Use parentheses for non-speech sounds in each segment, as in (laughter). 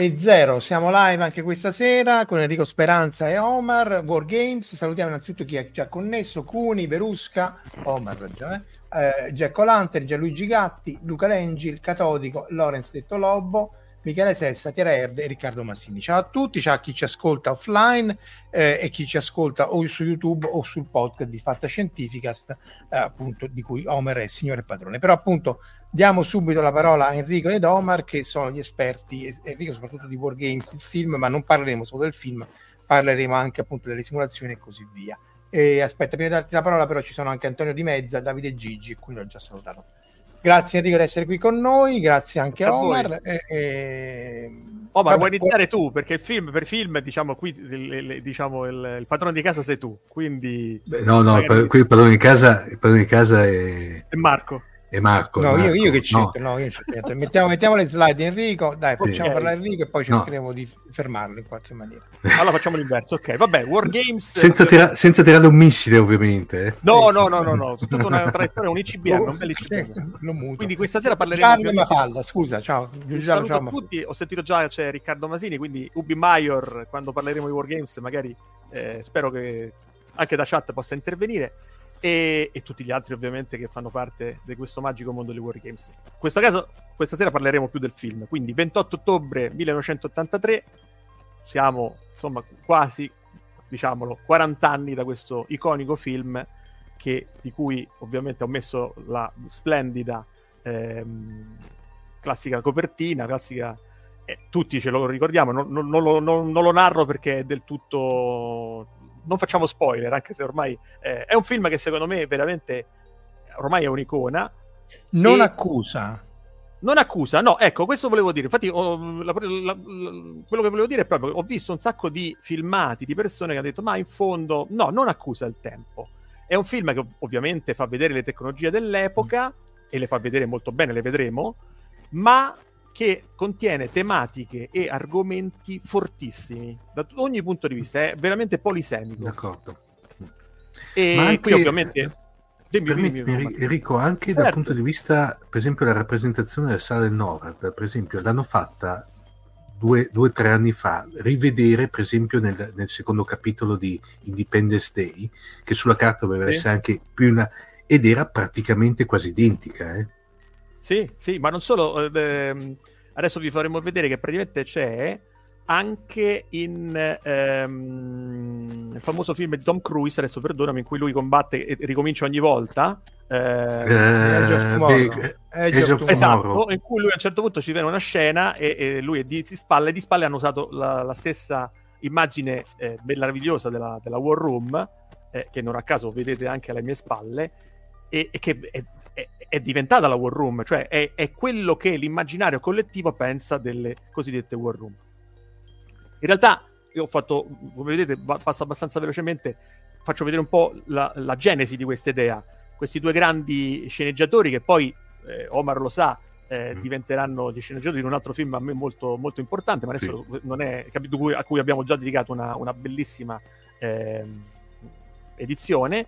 E zero, siamo live anche questa sera con Enrico Speranza e Omar, War Games. Salutiamo innanzitutto chi è già connesso: Cuni, Verusca, Omar, già, eh? eh, Giacco Lanter, Gianluigi Gatti, Luca Lengi, Catodico, Lorenz Detto Lobbo, Michele Sessa, Tiera Erde e Riccardo Massini. Ciao a tutti, ciao a chi ci ascolta offline eh, e chi ci ascolta o su YouTube o sul podcast di Fatta Scientificast, eh, appunto di cui Omer è signore padrone. Però appunto diamo subito la parola a Enrico ed Omar che sono gli esperti, Enrico soprattutto di Wargames, il film, ma non parleremo solo del film, parleremo anche appunto delle simulazioni e così via. E aspetta, prima di darti la parola però ci sono anche Antonio Di Mezza, Davide Gigi, e quindi l'ho già salutato. Grazie Enrico di essere qui con noi, grazie anche grazie a Omar. E, e... Omar, Vabbè, vuoi iniziare tu? Perché il film, per film, diciamo, qui il, diciamo, il, il padrone di casa sei tu, quindi... Beh, no, no, magari... qui il padrone di casa, il padrone di casa è... è Marco e Marco. No, Marco. Io, io, che c'entro, no. no io c'entro. Mettiamo, mettiamo, le slide Enrico, dai, facciamo okay. parlare Enrico e poi cercheremo no. di fermarlo in qualche maniera. (laughs) Allora facciamo l'inverso, ok, vabbè, Wargames... Senza, tira- senza tirare un missile ovviamente. Eh. No, no, no, no, no, tutta una traiettoria, un ICBM, un bel ICBM. Quindi questa sera parleremo... Gianni Mafalda, scusa, ciao. Gianni, ciao a tutti, ho sentito già c'è Riccardo Masini, quindi Ubi Maior, quando parleremo di Wargames, magari eh, spero che anche da chat possa intervenire e, e, tutti gli altri ovviamente che fanno parte di questo magico mondo delle Wargames. In questo caso, questa sera parleremo più del film, quindi 28 ottobre 1983, siamo insomma quasi, diciamolo, 40 anni da questo iconico film che, di cui ovviamente ho messo la splendida ehm, classica copertina, classica... Eh, tutti ce lo ricordiamo, non, non, non, lo, non, lo, narro perché è del tutto non facciamo spoiler, anche se ormai eh, è un film che secondo me veramente ormai è un'icona. Non e... accusa. Non accusa, no, ecco, questo volevo dire. Infatti, ho, la, la, la, quello che volevo dire è proprio: ho visto un sacco di filmati di persone che hanno detto, ma in fondo, no, non accusa il tempo. È un film che ovviamente fa vedere le tecnologie dell'epoca e le fa vedere molto bene, le vedremo, ma che contiene tematiche e argomenti fortissimi da ogni punto di vista, è veramente polisemico. D'accordo. E Ma anche, qui ovviamente... Dimmi, dimmi, Enrico, anche certo. dal punto di vista, per esempio, la rappresentazione della sala del Nord, per esempio, l'hanno fatta due o tre anni fa, rivedere, per esempio, nel, nel, secondo capitolo di Independence Day, che sulla carta doveva sì. essere anche più una... ed era praticamente quasi identica, eh? Sì, sì, ma non solo. Eh, adesso vi faremo vedere che praticamente c'è anche in ehm, il famoso film di Tom Cruise, adesso perdonami, in cui lui combatte e ricomincia ogni volta. Eh, eh, esatto, in cui lui a un certo punto ci viene una scena e, e lui è di, di spalle, di spalle hanno usato la, la stessa immagine eh, meravigliosa della, della War Room, eh, che non a caso vedete anche alle mie spalle, e, e che è è, è, diventata la war room, cioè è, è, quello che l'immaginario collettivo pensa delle cosiddette war room. In realtà, io ho fatto, come vedete, passo abbastanza velocemente, faccio vedere un po' la, la genesi di questa idea. Questi due grandi sceneggiatori che poi, eh, Omar lo sa, eh, mm. diventeranno gli sceneggiatori di un altro film a me molto, molto importante, ma adesso sì. non è, a cui abbiamo già dedicato una, una bellissima eh, edizione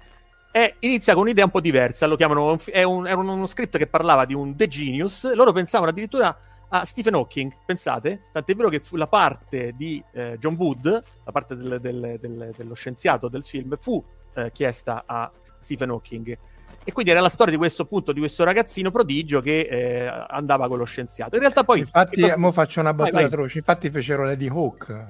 è, inizia con un'idea un po' diversa, lo chiamano, è un, era uno script che parlava di un The Genius, loro pensavano addirittura a Stephen Hawking, pensate? Tant'è vero che la parte di eh, John Wood, la parte del, del, del, dello scienziato del film, fu eh, chiesta a Stephen Hawking. E quindi era la storia di questo appunto di questo ragazzino prodigio che eh, andava con lo scienziato. In realtà poi. Infatti, mo faccio una battuta vai, vai. atroce. Infatti, fecero Lady Hawk.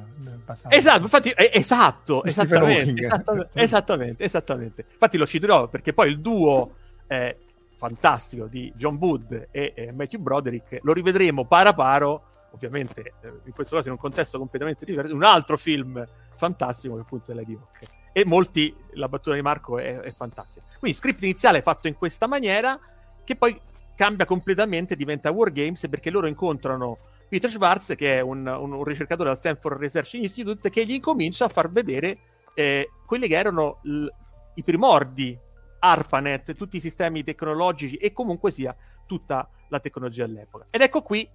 Esatto, infatti, eh, esatto, esattamente, esattamente, esattamente, esattamente. Infatti lo citerò perché poi il duo eh, fantastico di John Wood e, e Matthew Broderick lo rivedremo paro a paro ovviamente eh, in questo caso in un contesto completamente diverso, un altro film fantastico che appunto è Lady Hawk. E molti, la battuta di Marco è, è fantastica. Quindi script iniziale fatto in questa maniera, che poi cambia completamente, diventa Wargames perché loro incontrano Peter Schwartz, che è un, un, un ricercatore al Stanford Research Institute, che gli incomincia a far vedere eh, quelli che erano l- i primordi ARPANET, tutti i sistemi tecnologici e comunque sia tutta la tecnologia all'epoca. Ed ecco qui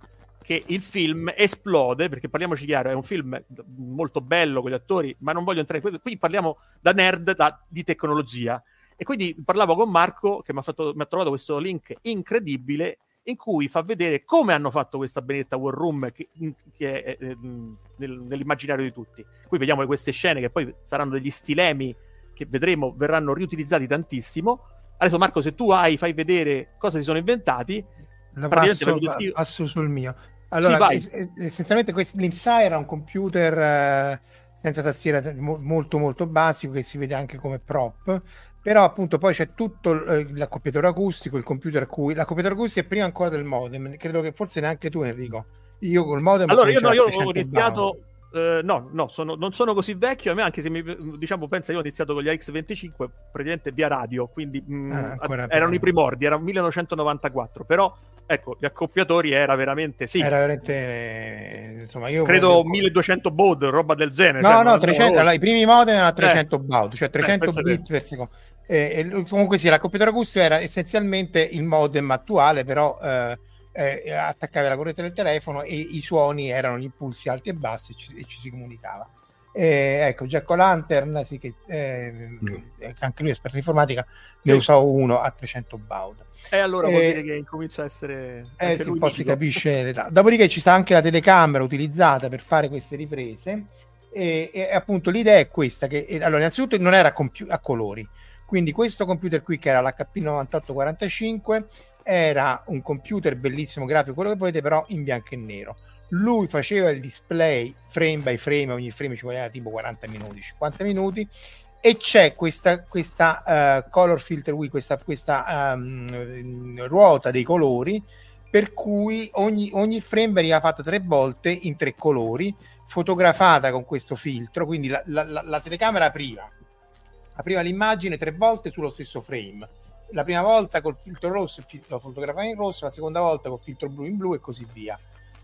che il film esplode, perché parliamoci chiaro, è un film molto bello con gli attori, ma non voglio entrare in questo, qui parliamo da nerd da, di tecnologia. E quindi parlavo con Marco che mi ha, fatto, mi ha trovato questo link incredibile in cui fa vedere come hanno fatto questa benedetta War Room che, che è, è, nel, nell'immaginario di tutti. Qui vediamo queste scene che poi saranno degli stilemi che vedremo verranno riutilizzati tantissimo. Adesso Marco, se tu hai, fai vedere cosa si sono inventati. La passo, passo sul mio. Allora, sì, essenzialmente l'IMSA era un computer eh, senza tastiera molto molto basico che si vede anche come prop però appunto poi c'è tutto eh, l'accoppiatore acustico, il computer a cui l'accoppiatore acustico è prima ancora del modem, credo che forse neanche tu Enrico. Io col modem Allora io no, io ho iniziato Uh, no, no, sono, non sono così vecchio. A me, anche se mi diciamo, pensa, io ho iniziato con gli AX25 praticamente via radio, quindi mh, mm, ah, erano i primordi, era 1994. Però ecco, gli accoppiatori era veramente sì. Era veramente insomma, io credo volevo... 1200 baud, roba del genere. No, cioè, no, 300, allora, i primi modem erano 300 eh. baud, cioè 300 eh, bit per secondo. Eh, comunque sì, l'accoppiatore acustico era essenzialmente il modem attuale, però eh, eh, attaccavi la corrente del telefono e i suoni erano gli impulsi alti e bassi e ci, e ci si comunicava. Eh, ecco, Jack O'Lantern, sì, che, eh, mm. anche lui è esperto di informatica, ne sì. usò uno a 300 baud. E allora vuol dire che incomincia a essere... Eh, sì, un po' si capisce l'età. Dopodiché ci sta anche la telecamera utilizzata per fare queste riprese e, e appunto l'idea è questa, che allora innanzitutto non era compi- a colori, quindi questo computer qui che era l'HP 9845 era un computer bellissimo grafico, quello che volete, però in bianco e nero. Lui faceva il display frame by frame, ogni frame ci voleva tipo 40 minuti, 50 minuti, e c'è questa, questa uh, color filter wheel, questa, questa um, ruota dei colori, per cui ogni, ogni frame veniva fatta tre volte in tre colori, fotografata con questo filtro, quindi la, la, la, la telecamera apriva, apriva l'immagine tre volte sullo stesso frame la prima volta col filtro rosso lo fotografava in rosso, la seconda volta col filtro blu in blu e così via.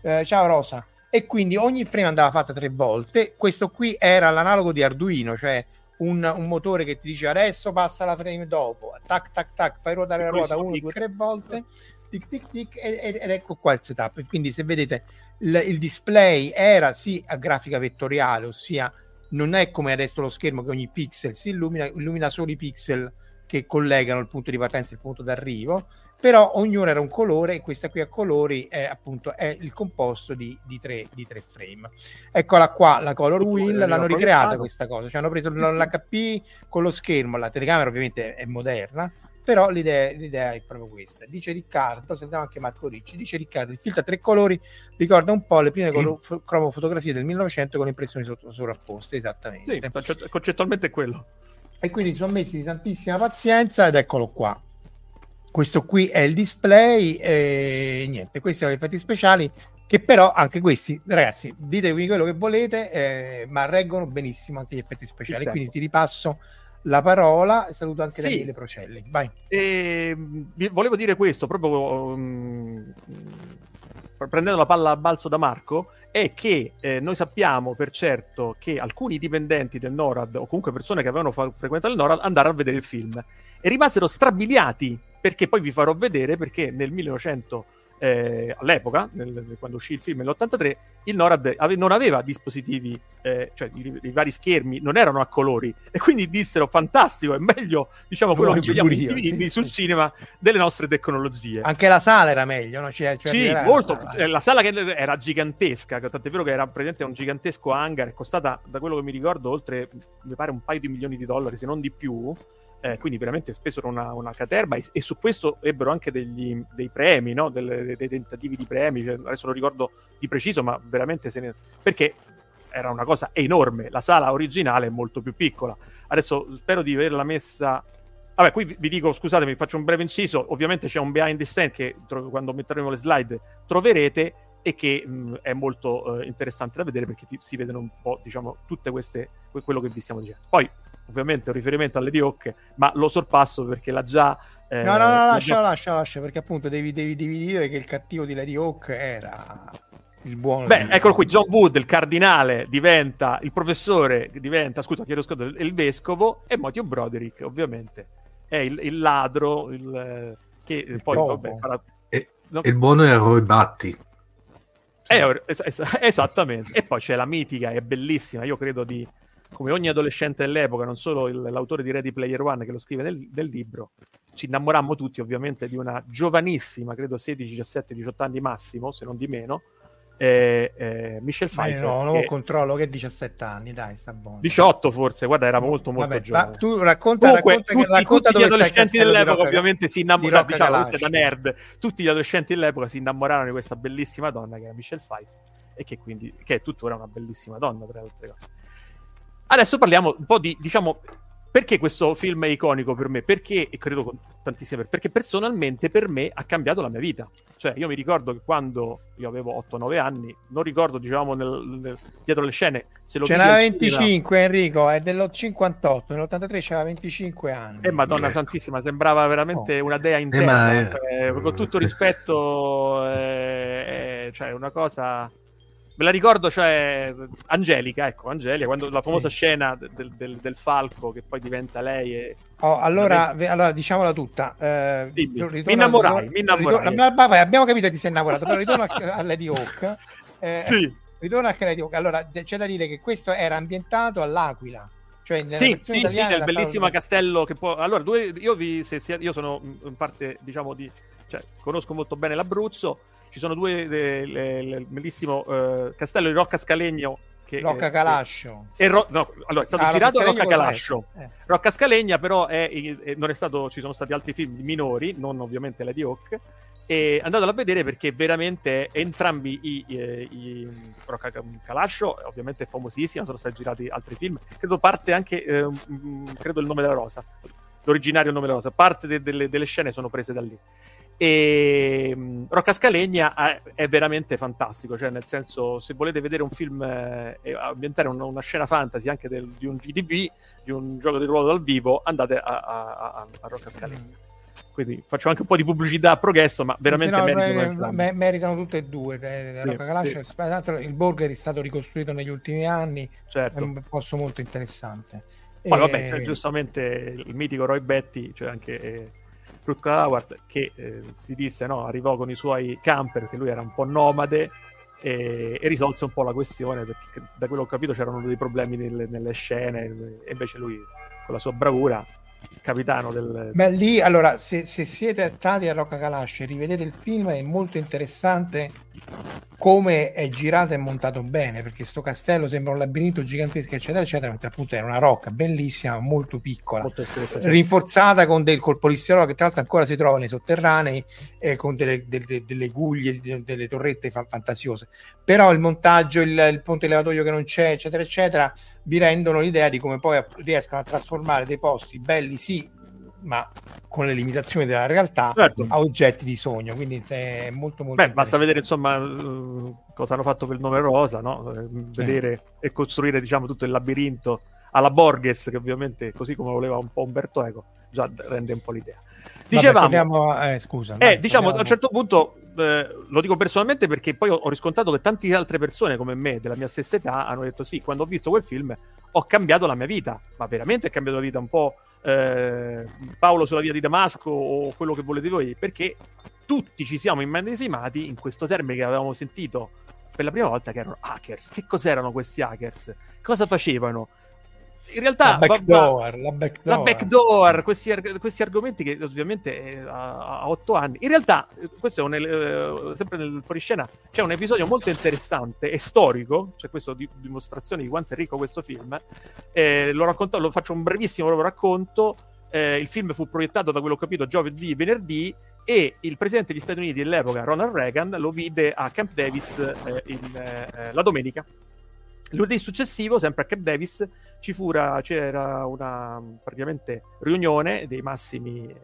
Eh, ciao Rosa. E quindi ogni frame andava fatta tre volte. Questo qui era l'analogo di Arduino, cioè un, un motore che ti dice adesso passa la frame dopo, tac tac tac, fai ruotare la ruota uno, due, tre volte, tic tic tic, ed, ed ecco qua il setup. Quindi se vedete il, il display era sì a grafica vettoriale, ossia non è come adesso lo schermo che ogni pixel si illumina, illumina solo i pixel che collegano il punto di partenza e il punto d'arrivo, però ognuno era un colore e questa qui a colori è appunto è il composto di, di, tre, di tre, frame. Eccola qua, la color wheel, l'hanno ricreata questa cosa, cioè hanno preso l'HP con lo schermo, la telecamera ovviamente è moderna, però l'idea, l'idea, è proprio questa. Dice Riccardo, sentiamo anche Marco Ricci, dice Riccardo, il filtro a tre colori ricorda un po' le prime mm. cromofotografie del 1900 con impressioni sovrapposte, esattamente. Sì, concettualmente è quello e quindi sono messi di tantissima pazienza ed eccolo qua questo qui è il display e niente questi sono gli effetti speciali che però anche questi ragazzi ditemi quello che volete eh, ma reggono benissimo anche gli effetti speciali certo. quindi ti ripasso la parola e saluto anche sì. Daniele Procelli vai e, volevo dire questo proprio um, prendendo la palla a balzo da Marco è che eh, noi sappiamo per certo che alcuni dipendenti del NORAD o comunque persone che avevano frequentato il NORAD andarono a vedere il film. E rimasero strabiliati perché poi vi farò vedere perché nel 1900 eh, all'epoca, nel, quando uscì il film nell'83, il NORAD ave, non aveva dispositivi, eh, cioè i, i, vari schermi non erano a colori e quindi dissero fantastico, è meglio diciamo quello che vediamo TV, sì, sul sì. cinema delle nostre tecnologie. Anche la sala era meglio, no? Cioè, cioè sì, molto, la sala. la sala che era gigantesca, tant'è vero che era praticamente un gigantesco hangar, è costata da quello che mi ricordo oltre, mi pare un paio di milioni di dollari, se non di più eh, quindi veramente spesero una, una caterba e, e, su questo ebbero anche degli, dei premi, no? Delle, dei tentativi di premi, cioè, adesso non ricordo di preciso, ma veramente se ne... perché era una cosa enorme, la sala originale è molto più piccola. Adesso spero di averla messa... Vabbè, qui vi dico, scusatemi, faccio un breve inciso, ovviamente c'è un behind the stand che quando metteremo le slide troverete, e che mh, è molto eh, interessante da vedere perché si vedono un po', diciamo, tutte queste, quello che vi stiamo dicendo. Poi, ovviamente, un riferimento alle Hawk, ma lo sorpasso perché l'ha già... Eh, no, no, no, lascia, già... lascia, lascia, perché appunto devi, devi, devi dire che il cattivo di Lady Hawk era il buono. Beh, eccolo qui, John Wood, il cardinale, diventa il professore, diventa, scusa, chiedo scusa, il vescovo, e Matthew Broderick, ovviamente, è il, il ladro, il, che il poi, vabbè, farà... E, no? il buono è Roy Batti. Eh, es- es- esattamente. e poi c'è la mitica, è bellissima, io credo di come ogni adolescente dell'epoca, non solo il, l'autore di Ready Player One che lo scrive nel, nel, libro, ci innamorammo tutti ovviamente di una giovanissima, credo 16, 17, 18 anni massimo, se non di meno, eh, eh, Michel Pfeiffer. no, non che... controllo che 17 anni, dai, sta buono. 18 forse, guarda, era molto molto Vabbè, giovane. tu racconta, Comunque, racconta, tutti, racconta tutti gli adolescenti dell'epoca di ovviamente si innamorarono, diciamo, da nerd, tutti gli adolescenti dell'epoca si innamorarono di questa bellissima donna che era Michelle Pfeiffer e che quindi che è tuttora una bellissima donna tra le altre cose. Adesso parliamo un po' di, diciamo, perché questo film è iconico per me? Perché, e credo con tantissime perché personalmente per me ha cambiato la mia vita. Cioè, io mi ricordo che quando io avevo 8-9 anni, non ricordo, diciamo, nel, nel, dietro le scene, se lo Ce n'era 25, era... Enrico, è dello 58, nell'83 c'era 25 anni. Eh, Madonna ecco. Santissima, sembrava veramente oh. una dea interna. Eh, ma... eh, con tutto rispetto, eh, cioè, una cosa Me la ricordo, cioè Angelica, ecco, Angelica, quando la famosa sì. scena del, del, del, falco che poi diventa lei. E... Oh, allora, ve, allora, diciamola tutta. Eh, mi innamorai, mi innamorai. Ritorno, abbiamo capito che ti sei innamorato, però ritorno a, a Lady Hawk. Eh, (laughs) sì. Ritorno a Lady Hawk. Allora, c'è da dire che questo era ambientato all'Aquila. Cioè sì, sì, sì, nel bellissimo castello che può... Allora, due, io, vi, se, se, io sono in parte, diciamo, di... Cioè, conosco molto bene l'Abruzzo ci sono due, il bellissimo uh, castello di Rocca Scalegno che, Rocca Calascio. Eh, ro- no, allora, è stato ah, girato a Rocca Calascio. Eh. Rocca Scalegna, però è, è, non è stato, ci sono stati altri film minori, non ovviamente Lady Hawk. E andatelo a vedere perché veramente entrambi i, i, i Rocca Calascio, ovviamente è famosissima, sono stati girati altri film. Credo parte anche, eh, credo il nome della rosa, l'originario nome della rosa, parte de- delle, delle scene sono prese da lì. E um, Rocca Scalegna è, veramente fantastico, cioè nel senso se volete vedere un film eh, e ambientare una, una, scena fantasy anche del, di un GDV, di un gioco di ruolo dal vivo, andate a, a, a Rocca Scalegna. Quindi faccio anche un po' di pubblicità a progresso, ma veramente no, meritano, me, meritano tutte e due. Sì, Calascio, sì. il Borger è stato ricostruito negli ultimi anni, certo. è un posto molto interessante. Poi, e... vabbè, giustamente il mitico Roy Betty, cioè anche eh, Rutger Howard che eh, si disse no, arrivò con i suoi camper perché lui era un po' nomade e, e, risolse un po' la questione perché da quello che ho capito c'erano dei problemi nelle, nelle scene e invece lui con la sua bravura capitano del... Beh, lì, allora, se, se siete stati a Rocca Calasce, rivedete il film, è molto interessante come è girato e montato bene, perché sto castello sembra un labirinto gigantesco, eccetera, eccetera, mentre appunto era una rocca bellissima, molto piccola, molto rinforzata con del col polistirolo che tra l'altro ancora si trova nei sotterranei, eh, con delle, delle, delle guglie, delle torrette fantasiose. Però il montaggio, il, il ponte elevatoio che non c'è, eccetera, eccetera, vi rendono l'idea di come poi riescano a trasformare dei posti belli, sì, ma con le limitazioni della realtà certo. a oggetti di sogno. Quindi è molto molto. Beh, basta vedere insomma uh, cosa hanno fatto per il nome Rosa, no? Eh, vedere sì. e costruire diciamo tutto il labirinto alla Borges, che ovviamente così come voleva un po' Umberto Eco, già rende un po' l'idea. Dicevamo, Vabbè, eh, scusa, eh, diciamo a un certo punto eh, lo dico personalmente perché poi ho, riscontrato che tante altre persone come me, della mia stessa età, hanno detto sì, quando ho visto quel film ho cambiato la mia vita, ma veramente è cambiato la vita un po' eh, Paolo sulla via di Damasco o quello che volete voi, perché tutti ci siamo immedesimati in questo termine che avevamo sentito per la prima volta che erano hackers. Che cos'erano questi hackers? Cosa facevano? In realtà la backdoor, la backdoor. La backdoor questi, arg- questi, argomenti che ovviamente a otto anni in realtà questo è un, eh, sempre nel fuoriscena c'è un episodio molto interessante e storico c'è questa di- dimostrazione di quanto è ricco questo film eh, lo, racconto, lo faccio un brevissimo racconto eh, il film fu proiettato da quello che ho capito giovedì e venerdì e il presidente degli Stati Uniti dell'epoca Ronald Reagan lo vide a Camp Davis eh, in, eh, la domenica Lunedì successivo, sempre a Cap Davis, fura, c'era una riunione dei massimi.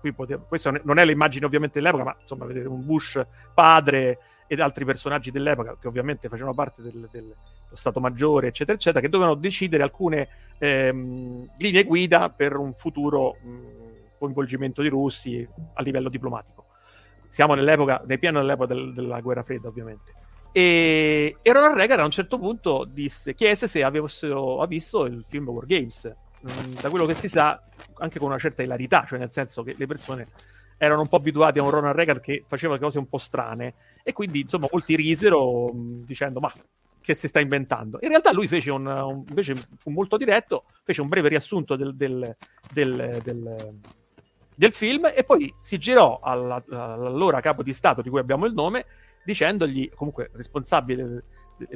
Qui potevo, questo non è l'immagine ovviamente dell'epoca, ma insomma, vedete un Bush padre ed altri personaggi dell'epoca, che ovviamente facevano parte del, del, dello Stato Maggiore, eccetera, eccetera, che dovevano decidere alcune ehm, linee guida per un futuro mh, coinvolgimento di russi a livello diplomatico. Siamo nell'epoca, nel pieno dell'epoca del, della guerra fredda, ovviamente. E, e Ronald Reagan a un certo punto disse, chiese se avessero visto il film War Games. Mm, da quello che si sa, anche con una certa hilarità, cioè nel senso che le persone erano un po' abituati a un Ronald Reagan che faceva cose un po' strane e quindi insomma molti risero mm, dicendo ma che si sta inventando. In realtà lui fece un, un invece fu molto diretto, fece un breve riassunto del, del, del, del, del film e poi si girò alla, all'allora capo di Stato di cui abbiamo il nome dicendogli, comunque responsabile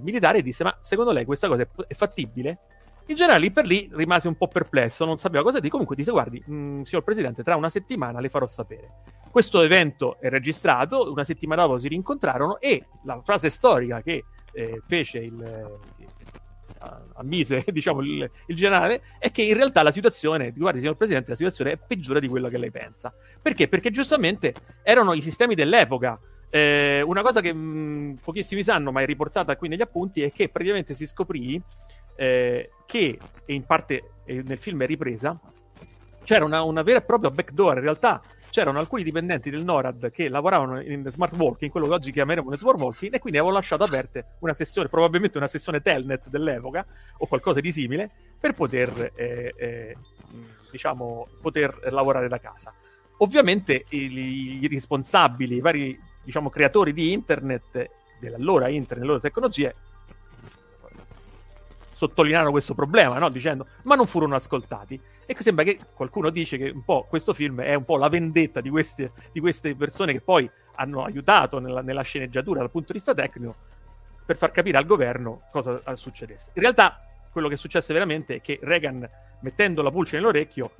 militare, e disse ma secondo lei questa cosa è, è fattibile? Il generale lì per lì rimase un po' perplesso, non sapeva cosa dire, comunque disse guardi, mh, mm, signor Presidente, tra una settimana le farò sapere. Questo evento è registrato, una settimana dopo si rincontrarono e la frase storica che eh, fece il... Eh, ammise (laughs) diciamo, il, il, generale è che in realtà la situazione, guardi signor Presidente, la situazione è peggiore di quello che lei pensa. Perché? Perché giustamente erano i sistemi dell'epoca. Eh, una cosa che mh, mm, pochissimi sanno, ma è riportata qui negli appunti, è che praticamente si scoprì eh, che, e in parte eh, nel film è ripresa, c'era una, una, vera e propria backdoor. In realtà c'erano alcuni dipendenti del NORAD che lavoravano in smart working, quello che oggi chiameremo smart working, e quindi avevano lasciato aperte una sessione, probabilmente una sessione telnet dell'epoca o qualcosa di simile, per poter, eh, eh, diciamo, poter lavorare da casa. Ovviamente i, i responsabili, i vari diciamo, creatori di internet, dell'allora internet, delle loro tecnologie, sottolinearono questo problema, no? dicendo ma non furono ascoltati. E sembra che qualcuno dice che un po' questo film è un po' la vendetta di queste, di queste persone che poi hanno aiutato nella, nella, sceneggiatura dal punto di vista tecnico per far capire al governo cosa succedesse. In realtà quello che successe veramente è che Reagan, mettendo la pulce nell'orecchio,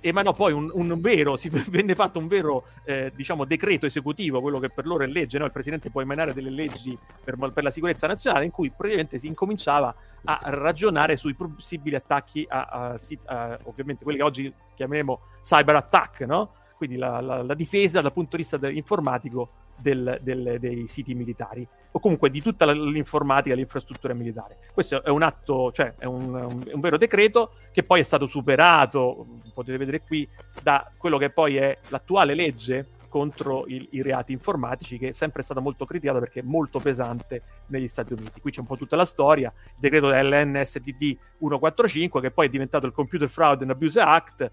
emanò poi un, un, vero, si (laughs) venne fatto un vero eh, diciamo, decreto esecutivo, quello che per loro è legge, no? il presidente può emanare delle leggi per, per, la sicurezza nazionale, in cui praticamente si incominciava a ragionare sui possibili attacchi, a, a, a, ovviamente quelli che oggi chiameremo cyber attack, no? quindi la, la, la, difesa dal punto di vista informatico del, del, dei siti militari o comunque di tutta l'informatica, l'infrastruttura militare. Questo è un atto, cioè è un, un, un, vero decreto che poi è stato superato, potete vedere qui, da quello che poi è l'attuale legge contro il, i reati informatici, che è sempre stata molto criticata perché è molto pesante negli Stati Uniti. Qui c'è un po' tutta la storia, il decreto dell'NSDD 145, che poi è diventato il Computer Fraud and Abuse Act,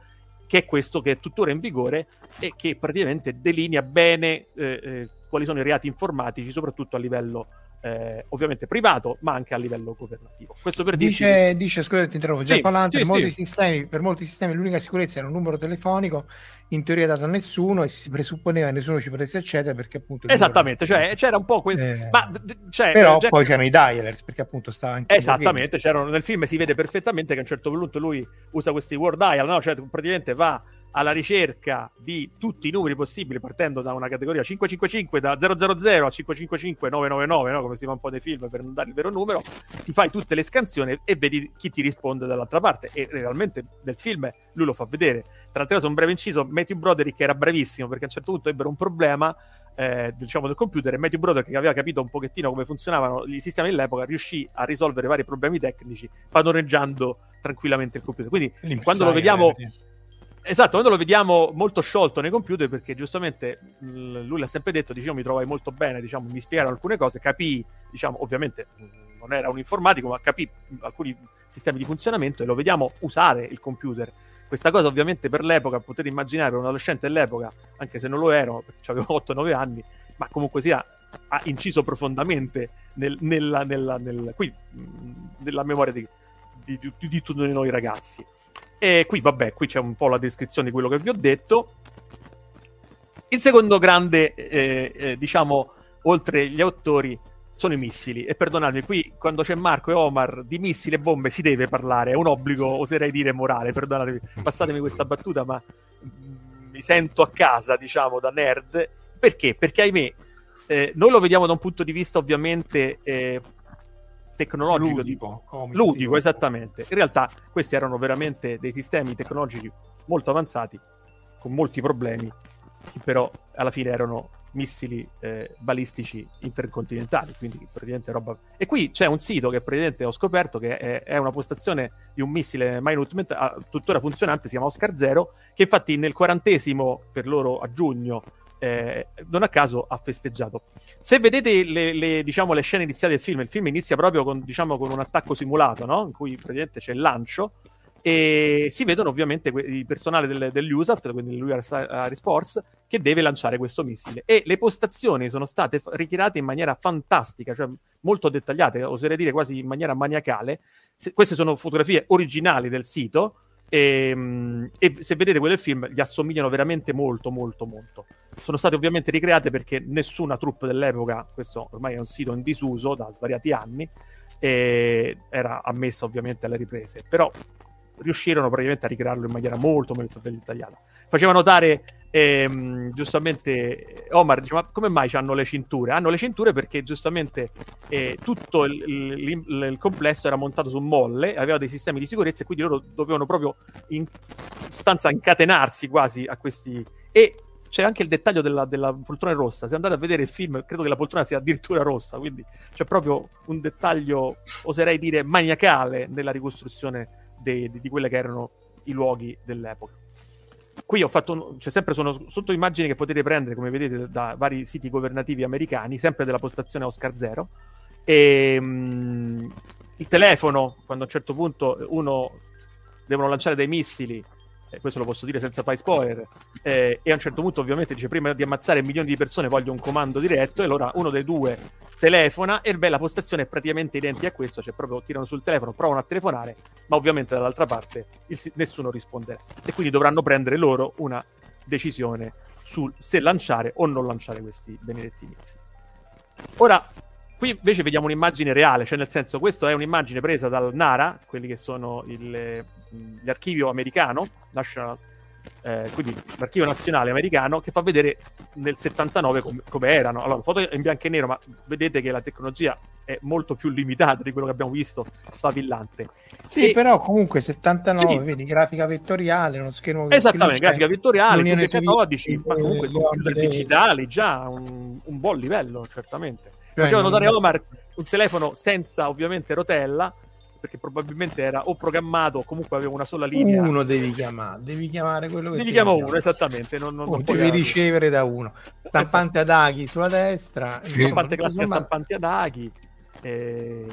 che è questo che è tuttora in vigore e che praticamente delinea bene eh, eh, quali sono i reati informatici, soprattutto a livello eh, ovviamente privato, ma anche a livello governativo. Questo per dice, dirci... dice scusate, ti interrompo, sì, Giappalante, sì, per, molti sistemi, per molti sistemi l'unica sicurezza era un numero telefonico in teoria dato a nessuno e si presupponeva che nessuno ci potesse accedere perché appunto esattamente cioè c'era un po' quel eh, ma, cioè, però già... poi c'erano i dialers perché appunto stava anche esattamente c'erano nel film si vede perfettamente che a un certo punto lui usa questi word dial no? cioè praticamente va alla ricerca di tutti i numeri possibili partendo da una categoria 555 da 000 a 555 999 no? come si fa un po' nei film per non dare il vero numero ti fai tutte le scansioni e vedi chi ti risponde dall'altra parte. E realmente nel film lui lo fa vedere. Tra l'altro un breve inciso Matthew Broderick era bravissimo perché a un certo punto ebbero un problema eh, diciamo del computer e Matthew Broderick che aveva capito un pochettino come funzionavano i sistemi dell'epoca riuscì a risolvere vari problemi tecnici padroneggiando tranquillamente il computer. Quindi quando lo vediamo eh, Esatto, quando lo vediamo molto sciolto nei computer, perché giustamente lui l'ha sempre detto, diciamo, mi trovai molto bene, diciamo, mi spiegarono alcune cose, capì, diciamo, ovviamente non era un informatico, ma capì alcuni sistemi di funzionamento e lo vediamo usare il computer. Questa cosa ovviamente per l'epoca, potete immaginare per un adolescente dell'epoca, anche se non lo ero, perché avevo 8-9 (laughs) anni, ma comunque sia, ha inciso profondamente nel, nella, nella, nel, qui, nella memoria di, di, di, di tutti noi ragazzi. E qui, vabbè, qui c'è un po' la descrizione di quello che vi ho detto. Il secondo grande, eh, eh, diciamo, oltre gli autori, sono i missili. E perdonatemi, qui quando c'è Marco e Omar di missili e bombe si deve parlare, è un obbligo, oserei dire, morale. Perdonatemi, passatemi questa battuta, ma mi sento a casa, diciamo, da nerd. Perché? Perché, ahimè, eh, noi lo vediamo da un punto di vista ovviamente eh, tecnologico ludico, di... ludico esattamente. In realtà questi erano veramente dei sistemi tecnologici molto avanzati, con molti problemi, che però alla fine erano missili eh, balistici intercontinentali, quindi praticamente roba... E qui c'è un sito che praticamente ho scoperto che è, è una postazione di un missile Minute ah, tuttora funzionante, si chiama Oscar Zero, che infatti nel quarantesimo, per loro a giugno, eh, non a caso ha festeggiato. Se vedete le, le, diciamo, le, scene iniziali del film, il film inizia proprio con, diciamo, con un attacco simulato, no? in cui praticamente c'è il lancio, e si vedono ovviamente que- il personale del, dell'USAT, quindi l'US Air Sports, che deve lanciare questo missile. E le postazioni sono state ritirate in maniera fantastica, cioè molto dettagliate, oserei dire quasi in maniera maniacale. Se- queste sono fotografie originali del sito. E, ehm, e, se vedete quel film gli assomigliano veramente molto molto molto. Sono state ovviamente ricreate perché nessuna troupe dell'epoca questo ormai è un sito in disuso da svariati anni era ammessa ovviamente alle riprese. Però riuscirono praticamente a ricrearlo in maniera molto molto dettagliata. Faceva notare ehm, giustamente Omar, dice, ma come mai hanno le cinture? Hanno le cinture perché giustamente eh, tutto il, il, il, complesso era montato su molle, aveva dei sistemi di sicurezza e quindi loro dovevano proprio in sostanza incatenarsi quasi a questi... E c'è anche il dettaglio della, della, poltrona rossa. Se andate a vedere il film, credo che la poltrona sia addirittura rossa, quindi c'è proprio un dettaglio, oserei dire, maniacale nella ricostruzione de, de, di quelle che erano i luoghi dell'epoca. Qui ho fatto, cioè sempre sono sotto immagini che potete prendere, come vedete, da vari siti governativi americani, sempre della postazione Oscar Zero. E mh, il telefono, quando a un certo punto uno devono lanciare dei missili eh, questo lo posso dire senza fare spoiler, eh, e a un certo punto ovviamente dice prima di ammazzare milioni di persone voglio un comando diretto. E allora uno dei due telefona e beh la postazione è praticamente identica a questo, cioè proprio tirano sul telefono, provano a telefonare, ma ovviamente dall'altra parte il, nessuno risponderà. E quindi dovranno prendere loro una decisione su se lanciare o non lanciare questi benedetti inizi. Ora, Qui invece vediamo un'immagine reale, cioè nel senso questa è un'immagine presa dal NARA, quelli che sono il, l'archivio americano, National, eh, quindi l'archivio nazionale americano, che fa vedere nel 79 com- come erano. Allora, la foto è in bianco e nero, ma vedete che la tecnologia è molto più limitata di quello che abbiamo visto, sfavillante. Sì, e... però comunque 79, sì. vedi, grafica vettoriale, uno schermo... Esattamente, grafica vettoriale, codici, ma comunque computer digitali, già un, un buon livello, certamente. Faceva notare Omar un telefono senza ovviamente rotella perché probabilmente era o programmato o comunque aveva una sola linea. Uno devi chiamare, devi chiamare quello che devi chiamare uno, esattamente. Non, non, oh, non devi ricevere da uno. Stampante esatto. ad aghi sulla destra, stampante classica stampante ad aghi. Eh...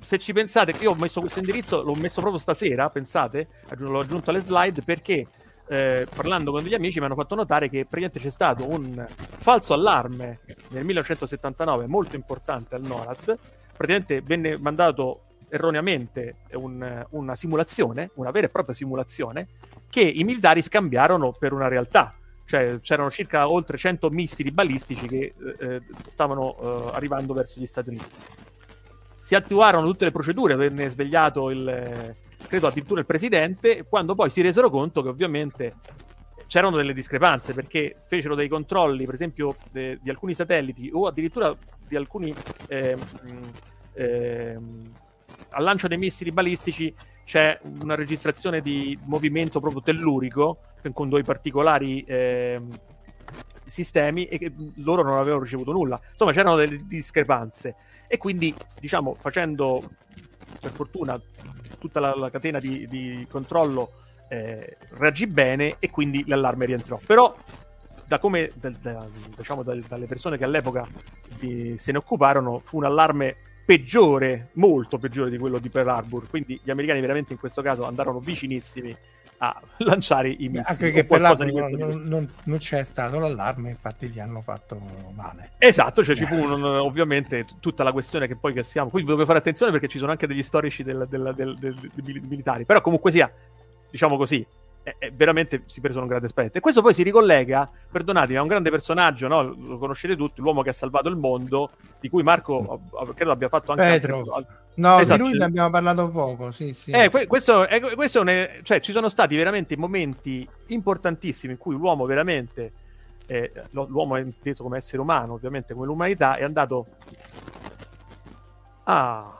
Se ci pensate, io ho messo questo indirizzo, l'ho messo proprio stasera, pensate, l'ho aggiunto alle slide perché eh, parlando con degli amici mi hanno fatto notare che praticamente c'è stato un falso allarme nel 1979 molto importante al NORAD, praticamente venne mandato erroneamente un, una simulazione, una vera e propria simulazione, che i militari scambiarono per una realtà. Cioè c'erano circa oltre 100 missili balistici che eh, stavano eh, arrivando verso gli Stati Uniti. Si attuarono tutte le procedure, venne svegliato il credo addirittura il presidente, quando poi si resero conto che ovviamente c'erano delle discrepanze perché fecero dei controlli, per esempio, de, di alcuni satelliti o addirittura di alcuni eh, eh, al lancio dei missili balistici c'è una registrazione di movimento proprio tellurico con due particolari eh, sistemi e che loro non avevano ricevuto nulla. Insomma, c'erano delle discrepanze e quindi, diciamo, facendo per fortuna tutta la, la catena di, di controllo eh, reagì bene e quindi l'allarme rientrò. Però da come da, da, diciamo da, dalle persone che all'epoca di, se ne occuparono fu un allarme peggiore, molto peggiore di quello di Pearl Harbor, quindi gli americani veramente in questo caso andarono vicinissimi a lanciare i missili. Anche perché per l'altro non, non, non, c'è stato l'allarme, infatti gli hanno fatto male. Esatto, cioè ci fu un, ovviamente tutta la questione che poi che siamo. Qui dobbiamo fare attenzione perché ci sono anche degli storici del, del, del militari, però comunque sia, diciamo così, è, è veramente si presero un grande spavento. E questo poi si ricollega, perdonatemi, a un grande personaggio, no? lo conoscete tutti, l'uomo che ha salvato il mondo, di cui Marco credo abbia fatto anche... Petro. Altro, no, esatto. di lui ne abbiamo parlato poco, sì, sì. Eh, questo, è, questo è, cioè, ci sono stati veramente momenti importantissimi in cui l'uomo veramente, eh, l'uomo è inteso come essere umano, ovviamente come l'umanità, è andato a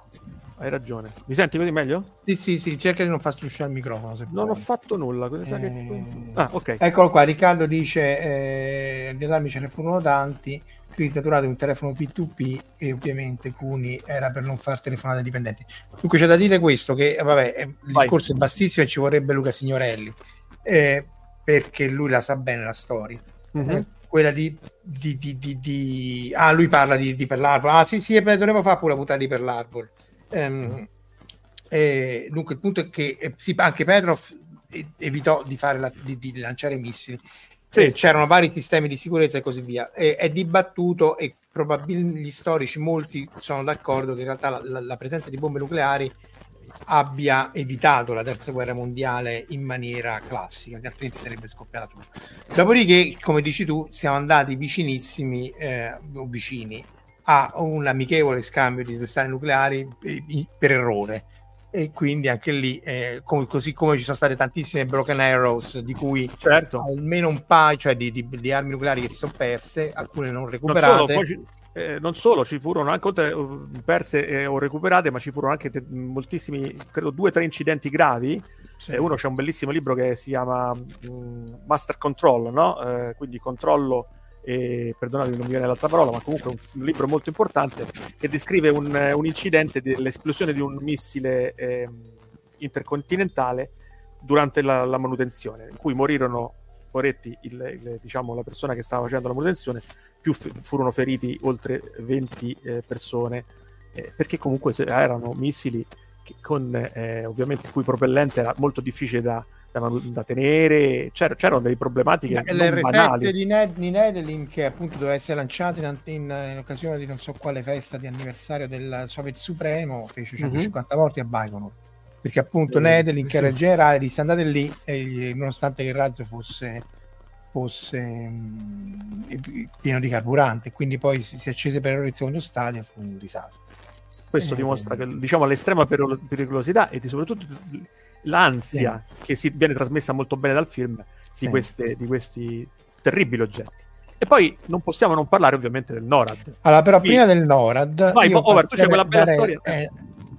hai ragione. Mi senti così meglio? Sì, sì, sì, cerca di non far strusciare il microfono. non puoi. ho fatto nulla. Eh... Che... Ah, ok. Eccolo qua, Riccardo dice, eh, gli allarmi ce ne furono tanti, utilizzato un telefono P2P e ovviamente Cuni era per non far telefonate dipendenti. Dunque c'è da dire questo, che vabbè, il Vai. discorso è bassissimo e ci vorrebbe Luca Signorelli, eh, perché lui la sa bene la storia. Mm-hmm. Eh, quella di, di, di, di, Ah, lui parla di, di Pearl Harbor. Ah, sì, sì, dovremmo fare pure la puntata di Pearl Harbor. Um, eh, dunque, il punto è che eh, sì, anche Petrov evitò di, fare la, di, di lanciare missili. Sì. Eh, c'erano vari sistemi di sicurezza e così via. È dibattuto e probabilmente gli storici, molti sono d'accordo che in realtà la, la, la presenza di bombe nucleari abbia evitato la terza guerra mondiale in maniera classica, che altrimenti sarebbe scoppiata su. Dopodiché, come dici tu, siamo andati vicinissimi eh, o vicini a un amichevole scambio di testate nucleari eh, per errore. E quindi anche lì, eh, com- così come ci sono state tantissime broken arrows, di cui certo. almeno un paio, cioè di, di, di, armi nucleari che si sono perse, alcune non recuperate. Non solo, eh, non solo, ci furono anche uh, perse eh, o recuperate, ma ci furono anche te- moltissimi, credo due o tre incidenti gravi. Sì. Eh, uno c'è un bellissimo libro che si chiama mh, mm, Master Control, no? Eh, quindi controllo, e, perdonate non mi viene l'altra parola, ma comunque un, libro molto importante che descrive un, un incidente dell'esplosione di un missile ehm, intercontinentale durante la, la manutenzione, in cui morirono Poretti, il, il, diciamo, la persona che stava facendo la manutenzione, più f- furono feriti oltre 20 eh, persone, eh, perché comunque erano missili con eh, ovviamente il cui propellente era molto difficile da, da, da tenere, C'er- c'erano delle problematiche L'R7 di, Ned, di Nedelin che appunto doveva essere lanciato in, in, in, occasione di non so quale festa di anniversario del Soviet Supremo, fece 150 mm-hmm. morti a Baikonur perché appunto eh, Nedelin che era il generale disse andate lì e, nonostante che il razzo fosse fosse mh, mm, pieno di carburante, quindi poi si, si accese per il secondo stadio e fu un disastro. Questo eh, dimostra che, diciamo, l'estrema pericolosità e soprattutto l'ansia sì. che si, viene trasmessa molto bene dal film di, sì. queste, di questi terribili oggetti. E poi non possiamo non parlare ovviamente del NORAD. Allora, però Quindi, prima del NORAD... Vai, Over, tu c'è quella bella dare, storia. Eh,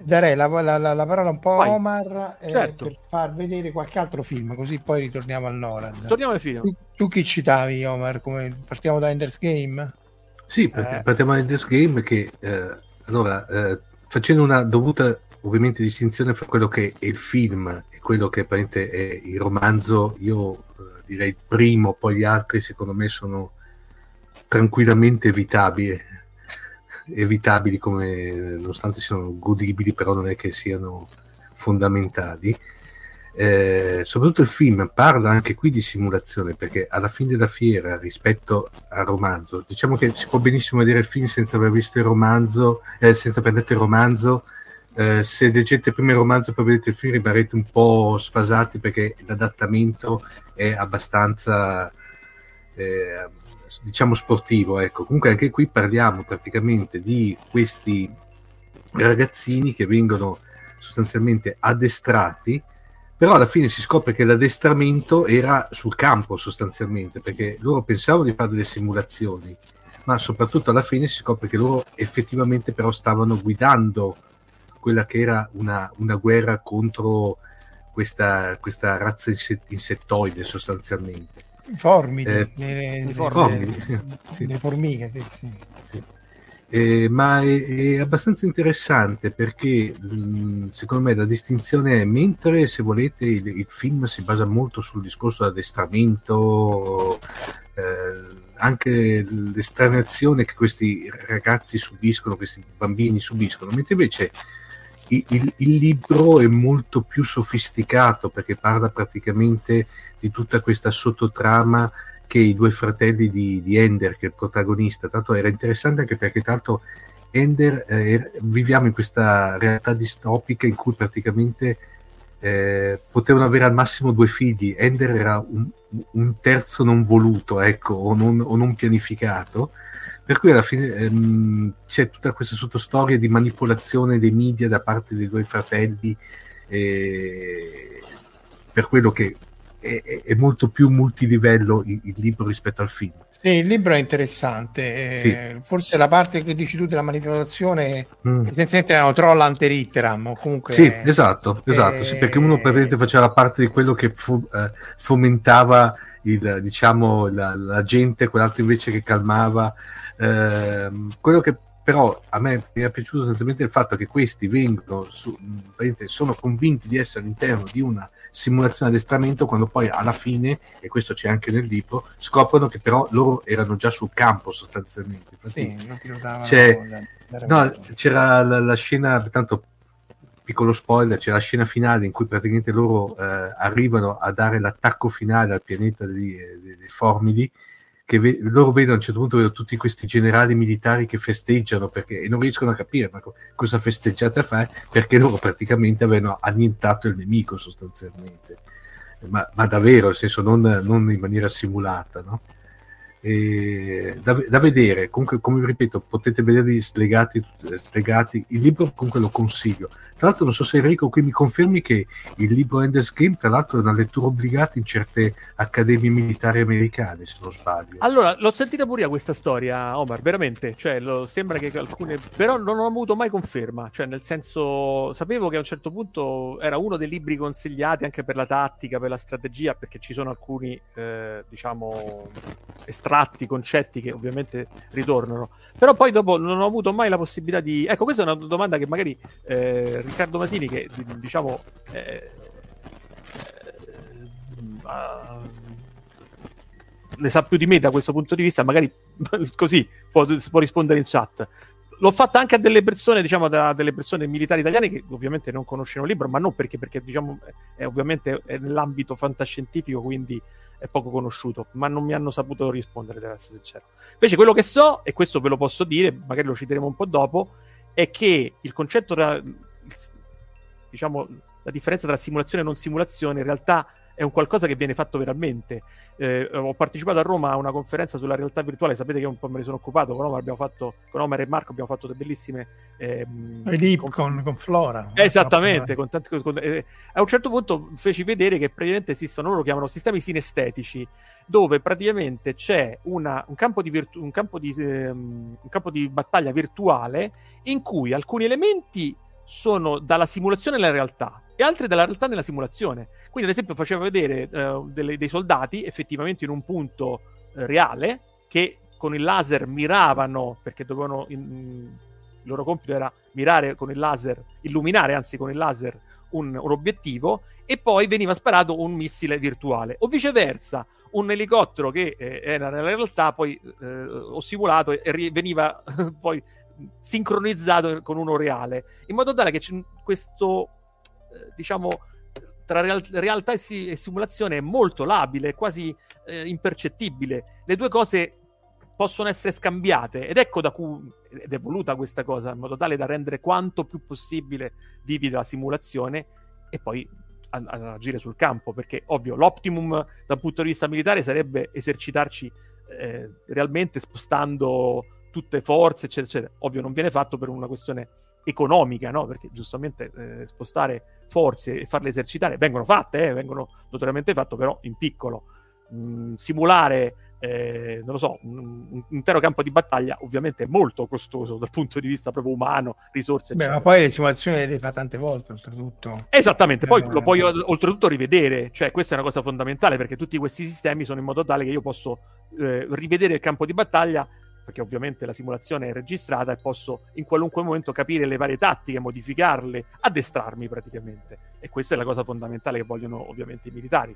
darei la, la, la, la, parola un po' a Omar eh, certo. per far vedere qualche altro film, così poi ritorniamo al NORAD. Torniamo ai film. Tu, tu, chi citavi, Omar? Come, partiamo da Ender's Game? Sì, eh. partiamo da Ender's Game che, eh, allora, eh, facendo una dovuta ovviamente distinzione fra quello che è il film e quello che apparentemente è il romanzo, io eh, direi primo, poi gli altri secondo me sono tranquillamente evitabili evitabili come nonostante siano godibili però non è che siano fondamentali. Eh, soprattutto il film parla anche qui di simulazione perché alla fine della fiera rispetto al romanzo diciamo che si può benissimo vedere il film senza aver visto il romanzo eh, senza aver letto il romanzo eh, se leggete il romanzo e poi vedete il film rimarrete un po' sfasati perché l'adattamento è abbastanza eh, diciamo sportivo. Ecco. Comunque anche qui parliamo praticamente di questi ragazzini che vengono sostanzialmente addestrati, però alla fine si scopre che l'addestramento era sul campo sostanzialmente, perché loro pensavano di fare delle simulazioni, ma soprattutto alla fine si scopre che loro effettivamente però stavano guidando quella che era una, una guerra contro questa, questa razza insettoide sostanzialmente. Formidi, eh, le, le, formidi, le, sì, sì. le formiche, sì, sì. Eh, ma è, è, abbastanza interessante perché mh, secondo me la distinzione è mentre se volete il, il, film si basa molto sul discorso dell'addestramento eh, anche l'estraniazione che questi ragazzi subiscono questi bambini subiscono mentre invece il, il, libro è molto più sofisticato perché parla praticamente di tutta questa sottotrama che i due fratelli di, di Ender, che è il protagonista, tanto era interessante anche perché tanto Ender eh, viviamo in questa realtà distopica in cui praticamente eh, potevano avere al massimo due figli. Ender era un, un terzo non voluto, ecco, o non, o non, pianificato. Per cui alla fine ehm, c'è tutta questa sottostoria di manipolazione dei media da parte dei due fratelli, eh, per quello che è, è, molto più multilivello il, il, libro rispetto al film. Sì, il libro è interessante. Sì. Eh, forse la parte che dici tu della manipolazione, mm. essenzialmente erano troll anteritteram. Comunque, sì, esatto, esatto. Eh, sì, perché uno praticamente faceva parte di quello che fu, eh, fomentava il, diciamo, la, la, gente, quell'altro invece che calmava. Ehm, quello che però a me mi è piaciuto essenzialmente il fatto che questi vengono su, sono convinti di essere all'interno di una simulazione addestramento quando poi alla fine, e questo c'è anche nel libro, scoprono che però loro erano già sul campo sostanzialmente. Infatti, sì, no, c'era la, la, scena, tanto piccolo spoiler, c'è la scena finale in cui praticamente loro eh, arrivano a dare l'attacco finale al pianeta dei, dei, dei Formidi che ve- loro vedono a un certo punto vedono tutti questi generali militari che festeggiano perché, e non riescono a capire ma co- cosa festeggiate a fare perché loro praticamente avevano annientato il nemico sostanzialmente ma, ma davvero nel senso non, non in maniera simulata no? Da, da, vedere comunque come ripeto potete vederli slegati, slegati il libro comunque lo consiglio tra l'altro non so se Enrico qui mi confermi che il libro Endless Game tra l'altro è una lettura obbligata in certe accademie militari americane, se non sbaglio. Allora, l'ho sentita pure io questa storia, Omar, veramente. Cioè, lo, sembra che alcune... Però non ho avuto mai conferma. Cioè, nel senso, sapevo che a un certo punto era uno dei libri consigliati anche per la tattica, per la strategia, perché ci sono alcuni, eh, diciamo, estratti, concetti che ovviamente ritornano. Però poi dopo non ho avuto mai la possibilità di... Ecco, questa è una domanda che magari... Eh, Riccardo Masini che diciamo eh, eh, ne sa più di me da questo punto di vista, magari (laughs) così può, può rispondere in chat. L'ho fatta anche a delle persone, diciamo, da delle persone militari italiane che ovviamente non conoscono il libro, ma non perché, perché diciamo, è ovviamente è nell'ambito fantascientifico, quindi è poco conosciuto, ma non mi hanno saputo rispondere, devo essere sincero. Invece quello che so, e questo ve lo posso dire, magari lo citeremo un po' dopo, è che il concetto tra diciamo, la differenza tra simulazione e non simulazione in realtà è un qualcosa che viene fatto veramente. Eh, ho partecipato a Roma a una conferenza sulla realtà virtuale, sapete che un po' me ne sono occupato, con Omar, abbiamo fatto, con Omar e Marco abbiamo fatto delle bellissime... Ehm, con, con, con, Flora. Esattamente, con tanti, con, eh, a un certo punto feci vedere che praticamente esistono, loro lo chiamano sistemi sinestetici, dove praticamente c'è una, un, campo di virtu- un, campo di, ehm, un campo di battaglia virtuale in cui alcuni elementi sono dalla simulazione alla realtà e altri dalla realtà nella simulazione. Quindi, ad esempio, faceva vedere uh, delle, dei soldati effettivamente in un punto uh, reale che con il laser miravano perché dovevano. In, il loro compito era mirare con il laser, illuminare anzi con il laser un, un obiettivo e poi veniva sparato un missile virtuale o viceversa un elicottero che eh, era nella realtà poi eh, simulato e ri- veniva (laughs) poi sincronizzato con uno reale, in modo tale che c'è questo, eh, diciamo, tra real- realtà e, si- e, simulazione è molto labile, quasi eh, impercettibile. Le due cose possono essere scambiate ed ecco da cui ed è voluta questa cosa in modo tale da rendere quanto più possibile vivida la simulazione e poi a- a agire sul campo perché ovvio l'optimum dal punto di vista militare sarebbe esercitarci eh, realmente spostando tutte forze, eccetera, eccetera. Ovvio non viene fatto per una questione economica, no? Perché giustamente eh, spostare forze e farle esercitare vengono fatte, eh, vengono notoriamente fatte, però in piccolo. Mm, simulare, eh, non lo so, un, intero campo di battaglia ovviamente è molto costoso dal punto di vista proprio umano, risorse, Beh, ma poi le simulazioni le fa tante volte, oltretutto. Esattamente, poi lo puoi oltretutto rivedere, cioè questa è una cosa fondamentale perché tutti questi sistemi sono in modo tale che io posso eh, rivedere il campo di battaglia perché ovviamente la simulazione è registrata e posso in qualunque momento capire le varie tattiche, modificarle, addestrarmi praticamente. E questa è la cosa fondamentale che vogliono ovviamente i militari.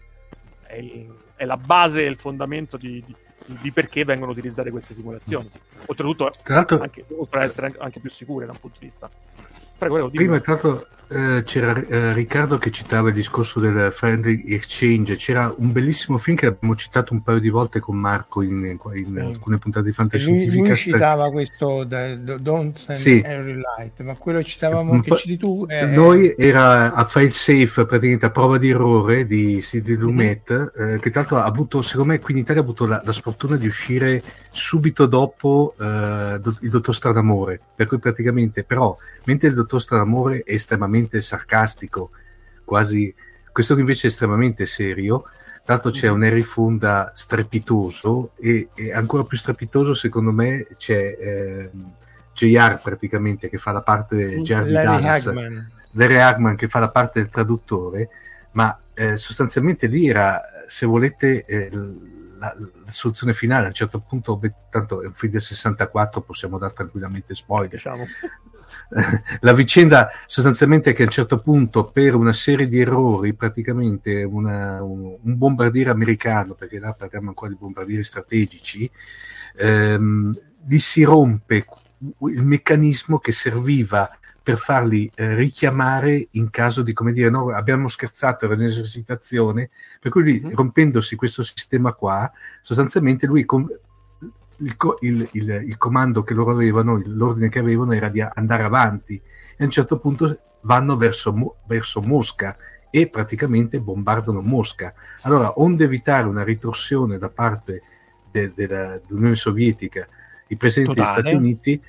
È, il, è la base e il fondamento di, di, di, perché vengono utilizzate queste simulazioni. Oltretutto, anche, oltre ad essere anche più sicure da un punto di vista. Prego, prego, Prima, tra l'altro, eh, c'era eh, Riccardo che citava il discorso del friendly exchange. C'era un bellissimo film che abbiamo citato un paio di volte con Marco in, in, in alcune puntate di Fantasy. Lui, lui citava questo da, Don't Send sì. Every Light, ma quello citavamo che citi tu. È... Noi era a file safe, praticamente a prova di errore di Sidney Lumet, mm-hmm. eh, che tra l'altro ha avuto, secondo me, qui in Italia ha avuto la, la sfortuna di uscire subito dopo eh, il Dottor Stranamore. Per cui praticamente, però, mentre il Dottor Stranamore è estremamente sarcastico, quasi questo invece è estremamente serio. Tra l'altro c'è un Harry Fonda strepitoso e, e, ancora più strepitoso secondo me c'è eh, JR praticamente che fa la parte Jerry Larry Hagman. Larry Hagman che fa la parte del traduttore, ma eh, sostanzialmente lì era, se volete, eh, la, la, soluzione finale. A un certo punto, tanto è un film del 64, possiamo dare tranquillamente spoiler. Diciamo. (laughs) la vicenda sostanzialmente è che a un certo punto per una serie di errori praticamente una, un, un, bombardiere americano perché là parliamo ancora di bombardieri strategici ehm, gli si rompe il meccanismo che serviva per farli eh, richiamare in caso di, come dire, no, abbiamo scherzato, era un'esercitazione, per cui lui, mm-hmm. rompendosi questo sistema qua, sostanzialmente lui com- il, il, il, il, comando che loro avevano, l'ordine che avevano era di andare avanti e a un certo punto vanno verso, verso Mosca e praticamente bombardano Mosca. Allora, onde evitare una ritorsione da parte de, de, dell'Unione Sovietica, i presidenti degli Stati Uniti,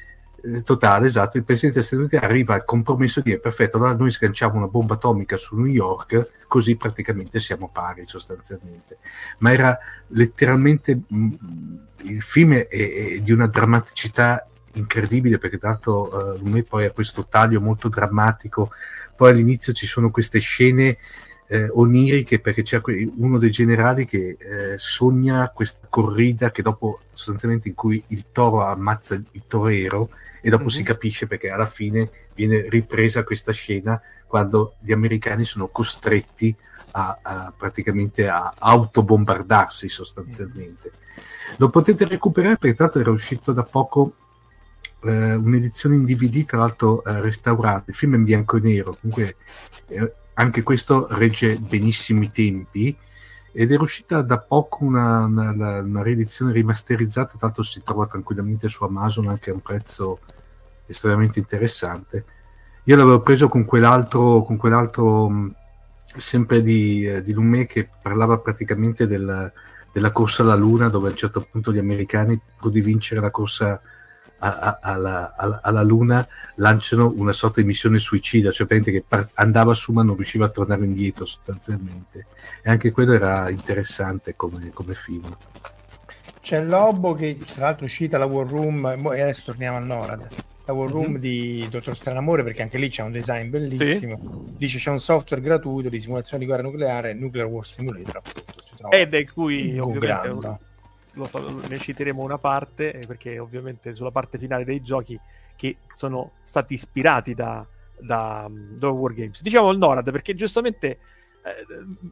totale, esatto, il presidente Uniti arriva al compromesso di dire perfetto, allora noi sganciamo una bomba atomica su New York, così praticamente siamo pari sostanzialmente. Ma era letteralmente mh, mm, il film è, è, di una drammaticità incredibile perché tanto uh, lui poi ha questo taglio molto drammatico poi all'inizio ci sono queste scene eh, oniriche perché c'è uno dei generali che eh, sogna questa corrida che dopo sostanzialmente in cui il toro ammazza il torero e dopo mm-hmm. si mhm. capisce perché alla fine viene ripresa questa scena quando gli americani sono costretti a, a praticamente a autobombardarsi sostanzialmente. Mm-hmm lo potete recuperare perché tanto era uscito da poco eh, un'edizione in DVD, tra l'altro eh, restaurata. Il film è in bianco e nero, comunque eh, anche questo regge benissimo i tempi. Ed era uscita da poco una, una, una riedizione rimasterizzata, tanto si trova tranquillamente su Amazon anche a un prezzo estremamente interessante. Io l'avevo preso con quell'altro, con quell'altro mh, sempre di, eh, di Lumet che parlava praticamente del, della corsa alla Luna, dove a un certo punto gli americani, pur di vincere la corsa a, a, alla, alla, alla, Luna, lanciano una sorta di missione suicida, cioè praticamente che par- andava su ma non riusciva a tornare indietro sostanzialmente. E anche quello era interessante come, come film. C'è Lobo che tra l'altro è uscita la War Room, e adesso torniamo al NORAD la War Room mm-hmm. di Dottor Stranamore perché anche lì c'è un design bellissimo sì. dice c'è un software gratuito di simulazione di guerra nucleare Nuclear War Simulator appunto, ed è cui ovviamente lo, ne citeremo una parte eh, perché ovviamente sulla parte finale dei giochi che sono stati ispirati da, da, da War Games. Diciamo il NORAD perché giustamente eh,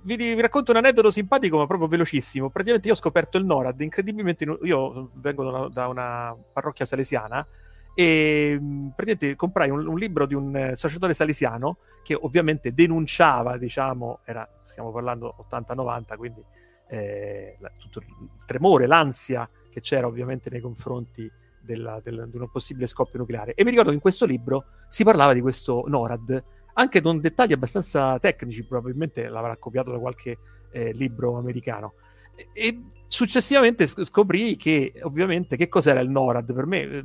vi, vi, racconto un aneddoto simpatico ma proprio velocissimo. Praticamente io ho scoperto il NORAD incredibilmente io vengo da una, da una parrocchia salesiana e mm, praticamente comprai un, un, libro di un eh, sacerdote salesiano che ovviamente denunciava, diciamo, era, stiamo parlando 80-90, quindi eh, tutto il tremore, l'ansia che c'era ovviamente nei confronti della, del, di un possibile scoppio nucleare. E mi ricordo che in questo libro si parlava di questo NORAD, anche con dettagli abbastanza tecnici, probabilmente l'avrà copiato da qualche eh, libro americano. E, e successivamente scoprì che ovviamente che cos'era il NORAD per me eh,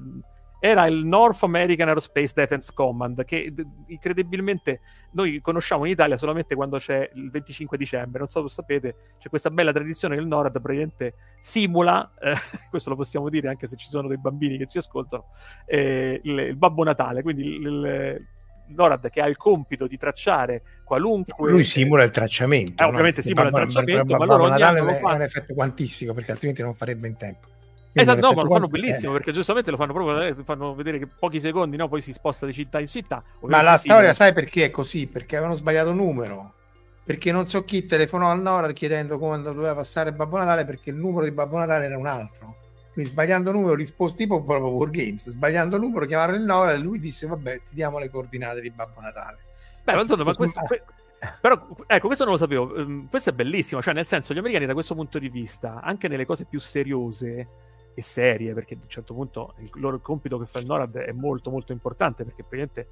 era il North American Aerospace Defense Command, che incredibilmente noi conosciamo in Italia solamente quando c'è il 25 dicembre. Non so se sapete, c'è questa bella tradizione che il NORAD praticamente simula, eh, (laughs) questo lo possiamo dire anche se ci sono dei bambini che ci ascoltano, eh, il, il, Babbo Natale. Quindi il, il, NORAD che ha il compito di tracciare qualunque. Lui simula il tracciamento. Eh, no? Ovviamente simula il, Babbo, tracciamento, ma loro Natale è un effetto quantissimo perché altrimenti non farebbe in tempo. Esatto, no, ma lo fanno bellissimo perché giustamente lo fanno proprio, eh, fanno vedere che pochi secondi, no, poi si sposta di città in città. Ma la storia, sai perché è così? Perché avevano sbagliato numero. Perché non so chi telefonò al Nora chiedendo quando doveva passare Babbo Natale perché il numero di Babbo Natale era un altro. Quindi sbagliando numero risposto tipo proprio War Games, sbagliando numero chiamarono il Nora e lui disse vabbè ti diamo le coordinate di Babbo Natale. Beh, ma insomma, ma questo, però ecco, questo non lo sapevo. Um, questo è bellissimo, cioè nel senso gli americani da questo punto di vista, anche nelle cose più seriose, e serie, perché a un certo punto il loro compito che fa il NORAD è molto molto importante, perché praticamente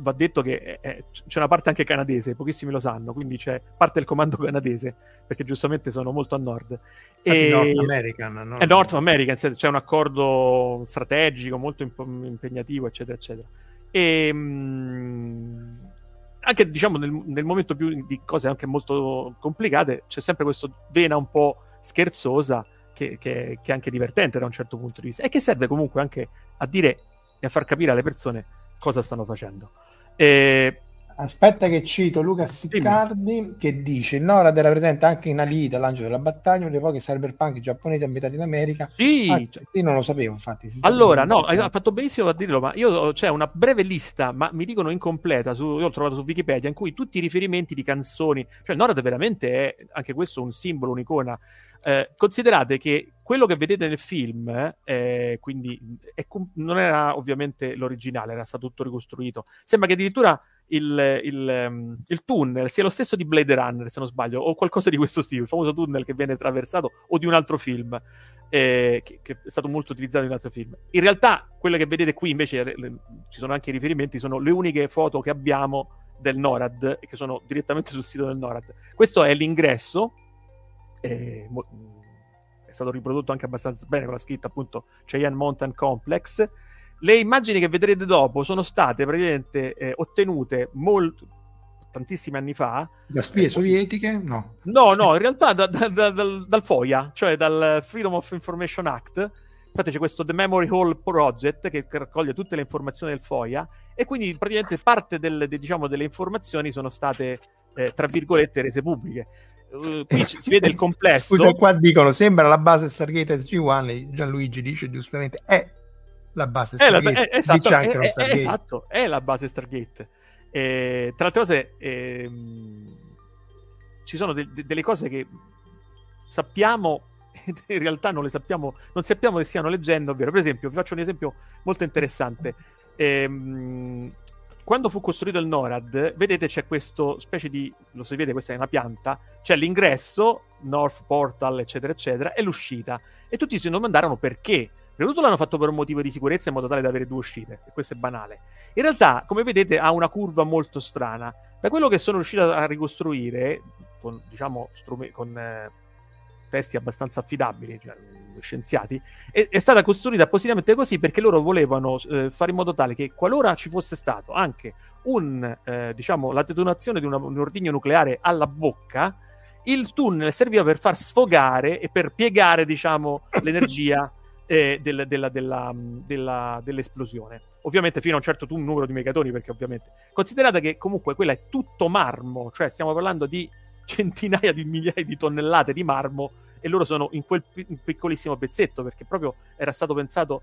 va detto che è, c'è una parte anche canadese, pochissimi lo sanno, quindi c'è parte del comando (laughs) canadese, perché giustamente sono molto a nord. E North American, no? È North American, c'è un accordo strategico molto imp- impegnativo, eccetera, eccetera. E, mh, anche diciamo nel, nel, momento più di cose anche molto complicate c'è sempre questa vena un po' scherzosa che, che, che, è anche divertente da un certo punto di vista e che serve comunque anche a dire e a far capire alle persone cosa stanno facendo. E Aspetta che cito Luca Siccardi che dice il NORAD era presente anche in Alita, l'angelo della battaglia, uno dei pochi cyberpunk giapponesi ambientati in America. Sì, ah, sì non lo sapevo infatti. Allora, no, hai fatto benissimo a dirlo, ma io c'è una breve lista, ma mi dicono incompleta, su, io l'ho trovato su Wikipedia, in cui tutti i riferimenti di canzoni, cioè il NORAD veramente è anche questo un simbolo, un'icona. Eh, considerate che quello che vedete nel film, eh, quindi è, non era ovviamente l'originale, era stato tutto ricostruito. Sembra che addirittura il, il, ehm, il, tunnel sia lo stesso di Blade Runner, se non sbaglio, o qualcosa di questo stile, il famoso tunnel che viene attraversato, o di un altro film, eh, che, che, è stato molto utilizzato in un altro film. In realtà, quelle che vedete qui, invece, le, le, ci sono anche i riferimenti, sono le uniche foto che abbiamo del NORAD, che sono direttamente sul sito del NORAD. Questo è l'ingresso, mo- è stato riprodotto anche abbastanza bene con la scritta appunto Cheyenne Mountain Complex, le immagini che vedrete dopo sono state praticamente eh, ottenute molto, tantissimi anni fa. Da spie eh, sovietiche? No. No, no, in realtà da, da, da, dal, dal, FOIA, cioè dal Freedom of Information Act. Infatti c'è questo The Memory Hall Project che raccoglie tutte le informazioni del FOIA e quindi praticamente parte del, de, diciamo, delle informazioni sono state, eh, tra virgolette, rese pubbliche. Uh, qui si vede il (laughs) complesso. Scusa, qua dicono, sembra la base Stargate SG-1, Gianluigi dice giustamente, è la base Stargate. È la, è, esatto, è, è, Stargate. esatto, è la base Stargate. E, tra le altre cose, ehm, ci sono de- de- delle cose che sappiamo (laughs) in realtà non le sappiamo, non sappiamo che stiano leggendo, ovvero, per esempio, vi faccio un esempio molto interessante. Ehm, quando fu costruito il NORAD, vedete c'è questo specie di, lo si vede, questa è una pianta, c'è l'ingresso, North Portal, eccetera, eccetera, e l'uscita. E tutti si domandarono perché. Prima tutto l'hanno fatto per un motivo di sicurezza in modo tale da avere due uscite, e questo è banale. In realtà, come vedete, ha una curva molto strana. Da quello che sono riuscito a ricostruire, con, diciamo, strume- con eh, testi abbastanza affidabili, cioè, scienziati, è, è, stata costruita appositamente così perché loro volevano eh, fare in modo tale che qualora ci fosse stato anche un, eh, diciamo, la detonazione di una, un ordigno nucleare alla bocca, il tunnel serviva per far sfogare e per piegare, diciamo, (laughs) l'energia eh, del, della, della, della, dell'esplosione. Ovviamente fino a un certo numero di megatoni, perché ovviamente... Considerate che comunque quella è tutto marmo, cioè stiamo parlando di centinaia di migliaia di tonnellate di marmo e loro sono in quel pi- piccolissimo pezzetto, perché proprio era stato pensato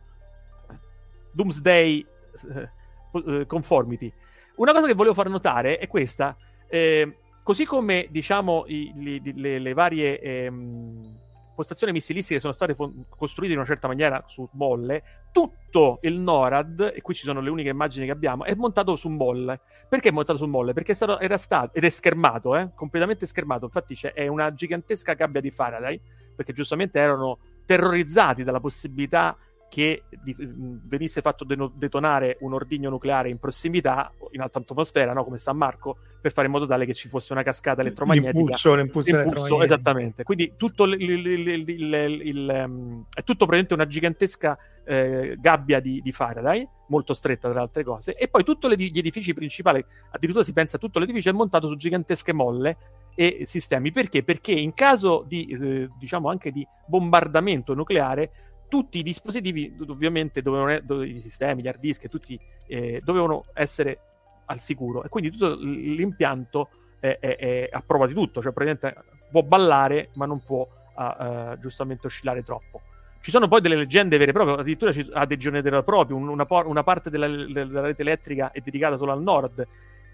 Doomsday eh, eh, Conformity. Una cosa che volevo far notare è questa, eh, così come diciamo i, li, le, le, varie... Ehm, postazioni missilistiche sono state fon- costruite in una certa maniera su bolle, tutto il NORAD, e qui ci sono le uniche immagini che abbiamo, è montato su bolle. Perché è montato su bolle? Perché stato, era stato, ed è schermato, eh? completamente schermato, infatti c'è, una gigantesca gabbia di Faraday, perché giustamente erano terrorizzati dalla possibilità che di, venisse fatto de- detonare un ordigno nucleare in prossimità, in alta atmosfera, no? come San Marco, per fare in modo tale che ci fosse una cascata elettromagnetica. L'impulso, l'impulso, l'impulso esattamente. Quindi tutto il, il, il, um, è tutto praticamente una gigantesca eh, gabbia di, di, Faraday, molto stretta tra le altre cose, e poi tutti gli edifici principali, addirittura si pensa tutto l'edificio è montato su gigantesche molle e sistemi. Perché? Perché in caso di, eh, diciamo anche di bombardamento nucleare, tutti i dispositivi ovviamente dovevano, i sistemi, gli hard disk, tutti eh, dovevano essere al sicuro. E quindi tutto l'impianto è, è, è, a prova di tutto, cioè praticamente può ballare ma non può uh, uh, giustamente oscillare troppo. Ci sono poi delle leggende vere e proprie, addirittura ha dei giorni proprio, una, una, parte della, della, rete elettrica è dedicata solo al nord,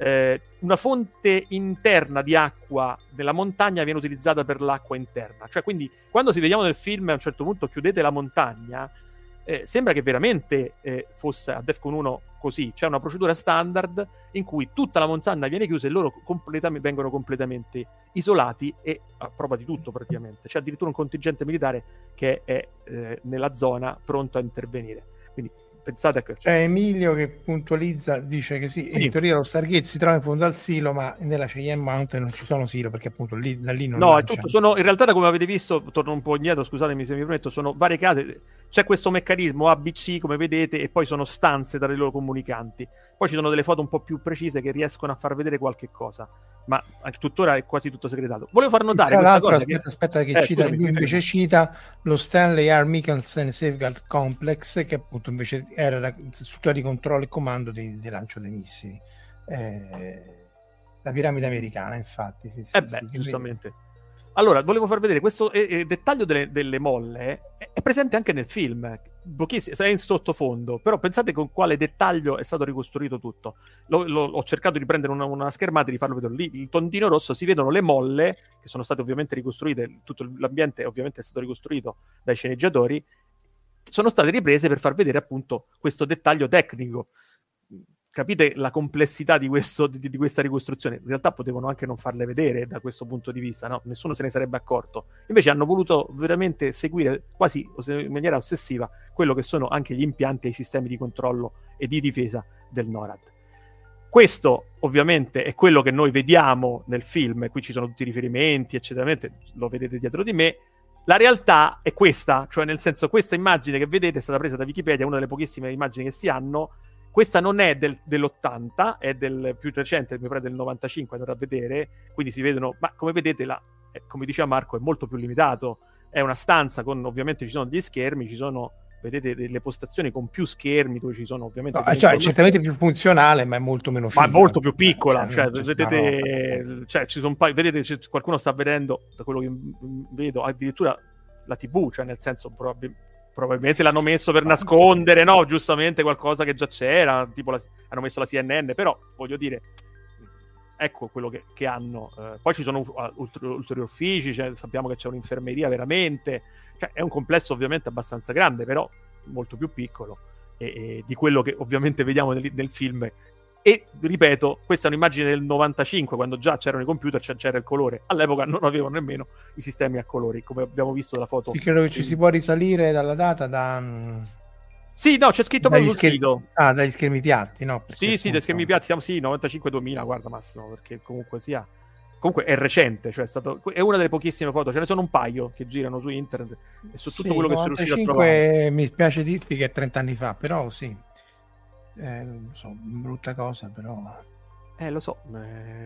eh, una fonte interna di acqua della montagna viene utilizzata per l'acqua interna. Cioè, quindi, quando si vediamo nel film a un certo punto chiudete la montagna, eh, sembra che veramente eh, fosse a Defcon 1 così. C'è una procedura standard in cui tutta la montagna viene chiusa e loro completamente, vengono completamente isolati e a prova di tutto praticamente. C'è addirittura un contingente militare che è eh, nella zona pronto a intervenire. Quindi pensate a C'è Emilio che puntualizza, dice che sì, sì. in teoria lo Stargate si trova in fondo al silo, ma nella Cheyenne Mountain non ci sono silo perché appunto lì, da lì non No, è tutto, sono, in realtà come avete visto, torno un po' indietro, scusatemi se mi permetto, sono varie case c'è questo meccanismo ABC, come vedete, e poi sono stanze tra i loro comunicanti. Poi ci sono delle foto un po' più precise che riescono a far vedere qualche cosa, ma tuttora è quasi tutto segretato. Volevo far notare. Tra l'altro, aspetta, che... aspetta, che eh, cita, scusami, invece cita lo Stanley R. Michelson Safeguard Complex, che appunto invece era la struttura di controllo e comando di, di lancio dei missili. Eh, la piramide americana, infatti. Sì, sì, eh beh, sì, giustamente. Vede. Allora, volevo far vedere questo eh, eh, dettaglio delle, delle molle è, è, presente anche nel film, pochissimo, è in sottofondo, però pensate con quale dettaglio è stato ricostruito tutto. Lo, lo, ho cercato di prendere una, una, schermata e di farlo vedere lì. Il tondino rosso si vedono le molle, che sono state ovviamente ricostruite, tutto l'ambiente ovviamente è stato ricostruito dai sceneggiatori, sono state riprese per far vedere appunto questo dettaglio tecnico capite la complessità di, questo, di, di, questa ricostruzione. In realtà potevano anche non farle vedere da questo punto di vista, no? nessuno se ne sarebbe accorto. Invece hanno voluto veramente seguire quasi in maniera ossessiva quello che sono anche gli impianti e i sistemi di controllo e di difesa del NORAD. Questo ovviamente è quello che noi vediamo nel film, qui ci sono tutti i riferimenti, eccetera, lo vedete dietro di me. La realtà è questa, cioè nel senso questa immagine che vedete è stata presa da Wikipedia, una delle pochissime immagini che si hanno, questa non è del, dell'80, è del più recente, mi pare del 95, andate a vedere, quindi si vedono, ma come vedete, la, eh, come diceva Marco, è molto più limitato. È una stanza con, ovviamente ci sono degli schermi, ci sono, vedete, delle postazioni con più schermi, dove ci sono ovviamente... No, cioè, certamente più funzionale, ma è molto meno figo. Ma è molto più piccola, cioè, cioè vedete, cioè, ci sono pa- vedete, qualcuno sta vedendo, da quello che vedo, addirittura la TV, cioè nel senso probabilmente probabilmente l'hanno messo per nascondere, no? Giustamente qualcosa che già c'era, tipo la, hanno messo la CNN, però voglio dire, ecco quello che, che hanno. Eh, poi ci sono ulter- ulteriori uffici, cioè, sappiamo che c'è un'infermeria veramente, cioè, è un complesso ovviamente abbastanza grande, però molto più piccolo e, e di quello che ovviamente vediamo nel, nel film e ripeto, questa è un'immagine del 95, quando già c'erano i computer, c'era il colore. All'epoca non avevano nemmeno i sistemi a colori, come abbiamo visto dalla foto. Sì, credo che ci si può risalire dalla data da... Mm, sì, no, c'è scritto proprio sul schermi... sito. Ah, dagli schermi piatti, no? Sì, sì, dagli schermi piatti, siamo sì, 95-2000, guarda Massimo, perché comunque sia... Comunque è recente, cioè è, stato... è, una delle pochissime foto, ce ne sono un paio che girano su internet e su tutto sì, quello che sono riuscito a trovare. Mi spiace dirti che è 30 anni fa, però sì eh, non so, brutta cosa, però. Eh, lo so,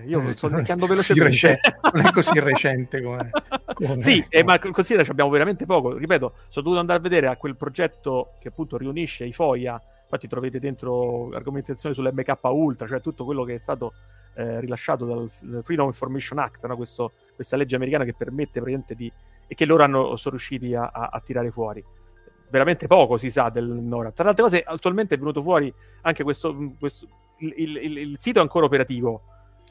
io eh, sto invecchiando velocemente. non è così (laughs) recente come... come... sì, eh, ma considera che abbiamo veramente poco. Ripeto, sono dovuto andare a vedere a quel progetto che appunto riunisce i FOIA, infatti trovate dentro argomentazioni sull'MK Ultra, cioè tutto quello che è stato eh, rilasciato dal Freedom Information Act, no? Questo, questa legge americana che permette praticamente di... e che loro hanno, sono riusciti a, a, a tirare fuori veramente poco si sa del NORAD. Tra le altre cose, attualmente è venuto fuori anche questo, questo il, il, il, sito è ancora operativo,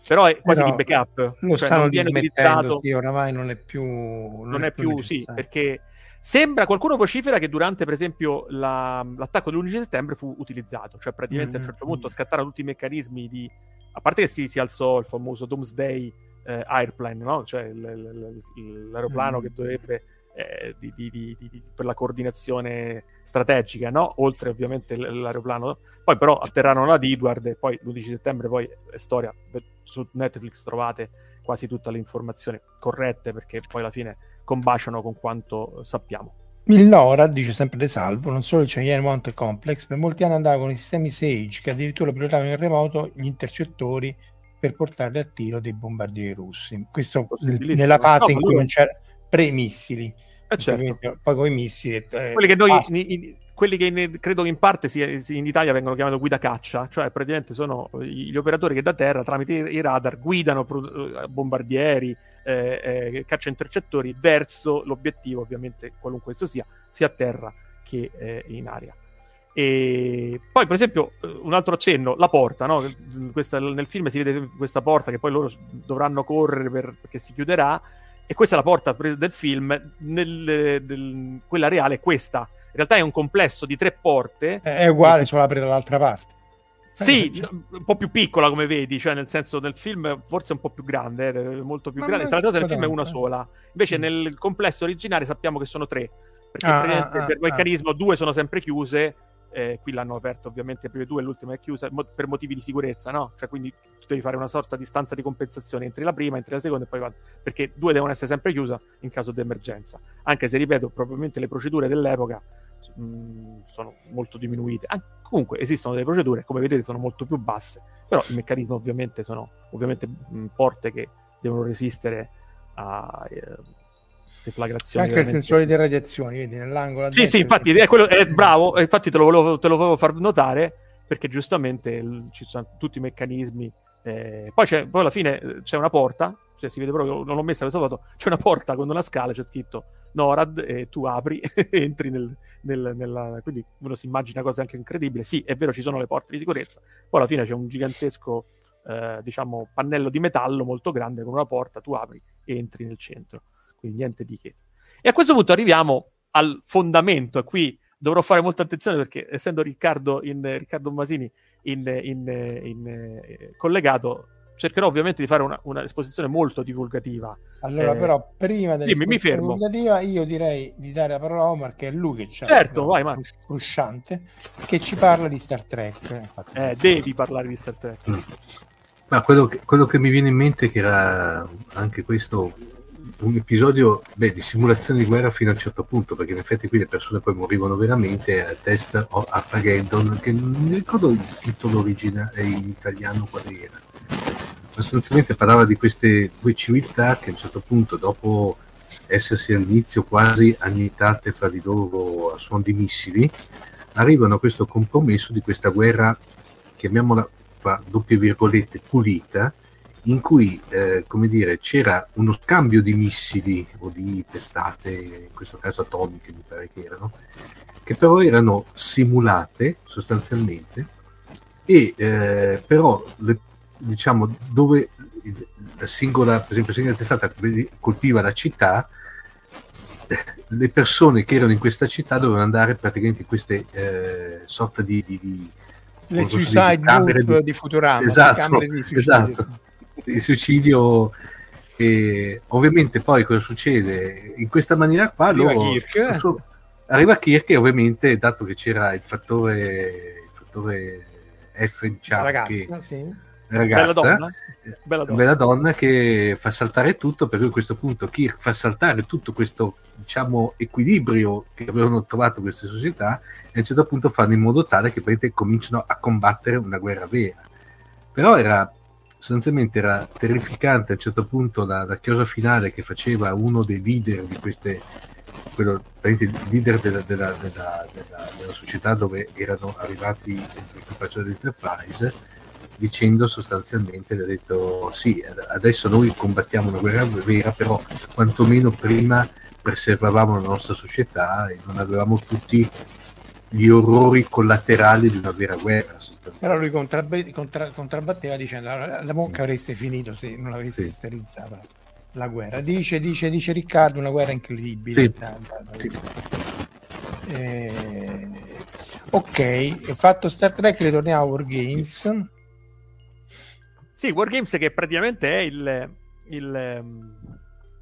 però è quasi però di backup. Lo cioè stanno utilizzato. Sì, oramai non è più... Non, non è, è, più, più sì, perché sembra, qualcuno vocifera che durante, per esempio, la, l'attacco dell'11 settembre fu utilizzato, cioè praticamente mm-hmm. a un certo punto scattarono tutti i meccanismi di... A parte che si, si alzò il famoso Doomsday eh, Airplane, no? cioè l'aeroplano mm-hmm. che dovrebbe eh, di, di, di, per la coordinazione strategica, no? oltre ovviamente l'aeroplano. Poi però atterrarono ad Edward e poi l'11 settembre poi è storia, su Netflix trovate quasi tutte le informazioni corrette perché poi alla fine combaciano con quanto sappiamo. Il NORAD, dice sempre De Salvo, non solo il Cheyenne Mountain Complex, per molti anni andava con i sistemi Sage che addirittura pilotavano in remoto gli intercettori per portarli a tiro dei bombardieri russi. Questo nella fase no, in cui non c'era pre-missili. Eh certo. Poi con i missili. Eh, quelli che noi, in, in, quelli che in, credo in parte si, in Italia vengono chiamati guida caccia, cioè praticamente sono gli operatori che da terra tramite i radar guidano eh, bombardieri, eh, eh, caccia intercettori verso l'obiettivo, ovviamente qualunque esso sia, sia a terra che eh, in aria. E poi, per esempio, un altro accenno, la porta, no? questa, nel film si vede questa porta che poi loro dovranno correre per, perché si chiuderà e questa è la porta del film, nel, del, quella reale è questa. In realtà è un complesso di tre porte. È uguale, e... solo apre dall'altra parte. Sì, eh, un po' più piccola come vedi, cioè nel senso nel film forse un po' più grande, eh, molto più Ma grande. Tra l'altro nel film è una sola. Invece mm. nel complesso originale sappiamo che sono tre, perché ah, ah, per ah, meccanismo ah. due sono sempre chiuse eh, qui l'hanno aperto ovviamente le prime due l'ultima è chiusa mo- per motivi di sicurezza, no? Cioè quindi tu devi fare una sorta di stanza di compensazione, entri la prima, entri la seconda e poi va, perché due devono essere sempre chiuse in caso di emergenza. Anche se, ripeto, probabilmente le procedure dell'epoca mh, sono molto diminuite. Ah, comunque esistono delle procedure, come vedete sono molto più basse, però il meccanismo ovviamente sono ovviamente mh, porte che devono resistere a eh, deflagrazioni. Anche veramente... il sensore di radiazioni, vedi, nell'angolo. Sì, sì, infatti è, quello, è bravo, infatti te lo, volevo, te lo volevo far notare, perché giustamente il, ci sono tutti i meccanismi. Eh, poi, poi alla fine eh, c'è una porta, cioè si vede proprio, non l'ho messa questa foto, c'è una porta con una scala, c'è scritto NORAD e tu apri e (laughs) entri nel, nel, nella... quindi uno si immagina cose anche incredibili. Sì, è vero, ci sono le porte di sicurezza, poi alla fine c'è un gigantesco eh, diciamo, pannello di metallo molto grande con una porta, tu apri e entri nel centro. Quindi niente di che. E a questo punto arriviamo al fondamento, e qui dovrò fare molta attenzione perché essendo Riccardo, in, Riccardo Masini in, in, in eh, collegato, cercherò ovviamente di fare una, una esposizione molto divulgativa. Allora, eh, però, prima dell'esposizione divulgativa, io direi di dare la parola a Omar, che è lui che c'è certo, vai, man. frusciante, che ci parla di Star Trek. Infatti. Eh, devi parlare di Star Trek. Mm. Ma quello che, quello che mi viene in mente è che era anche questo un episodio beh, di simulazione di guerra fino a un certo punto, perché in effetti qui le persone poi morivano veramente, a test Armageddon, che non mi ricordo il titolo originale in italiano qual era. Ma sostanzialmente parlava di queste due civiltà che a un certo punto, dopo essersi all'inizio quasi annientate fra di loro a suon di missili, arrivano a questo compromesso di questa guerra, chiamiamola fra doppie virgolette, pulita, in cui eh, come dire, c'era uno scambio di missili o di testate, in questo caso atomiche mi pare che erano, che però erano simulate sostanzialmente e eh, però le, diciamo dove la singola, per esempio, la singola testata colpiva la città, le persone che erano in questa città dovevano andare praticamente in queste eh, sorta di, di, di le suicide di, di, di Futurama esatto, esatto. Il suicidio e ovviamente poi cosa succede in questa maniera qua arriva loro, Kirk so, arriva Kirk e ovviamente dato che c'era il fattore il fattore F in chat ragazza, che, sì. ragazza bella, donna. Bella, donna. bella donna che fa saltare tutto per cui a questo punto Kirk fa saltare tutto questo diciamo equilibrio che avevano trovato queste società e a un certo punto fanno in modo tale che cominciano a combattere una guerra vera però era sostanzialmente era terrificante a un certo punto la, la chiosa finale che faceva uno dei leader di queste quello leader della, della, della, della, società dove erano arrivati l'equipaggio dell'Enterprise dicendo sostanzialmente ha detto sì adesso noi combattiamo una guerra vera però quantomeno prima preservavamo la nostra società e non avevamo tutti gli orrori collaterali di una vera guerra. Però lui contrabbe- contra- contrabbatteva dicendo la, la monca avreste finito se non avessi sì. sterilizzata la guerra. Dice, dice, dice Riccardo, una guerra incredibile. Sì. Sì. Eh, ok, fatto Star Trek, ritorniamo a Wargames. Sì, Wargames che praticamente è il, il,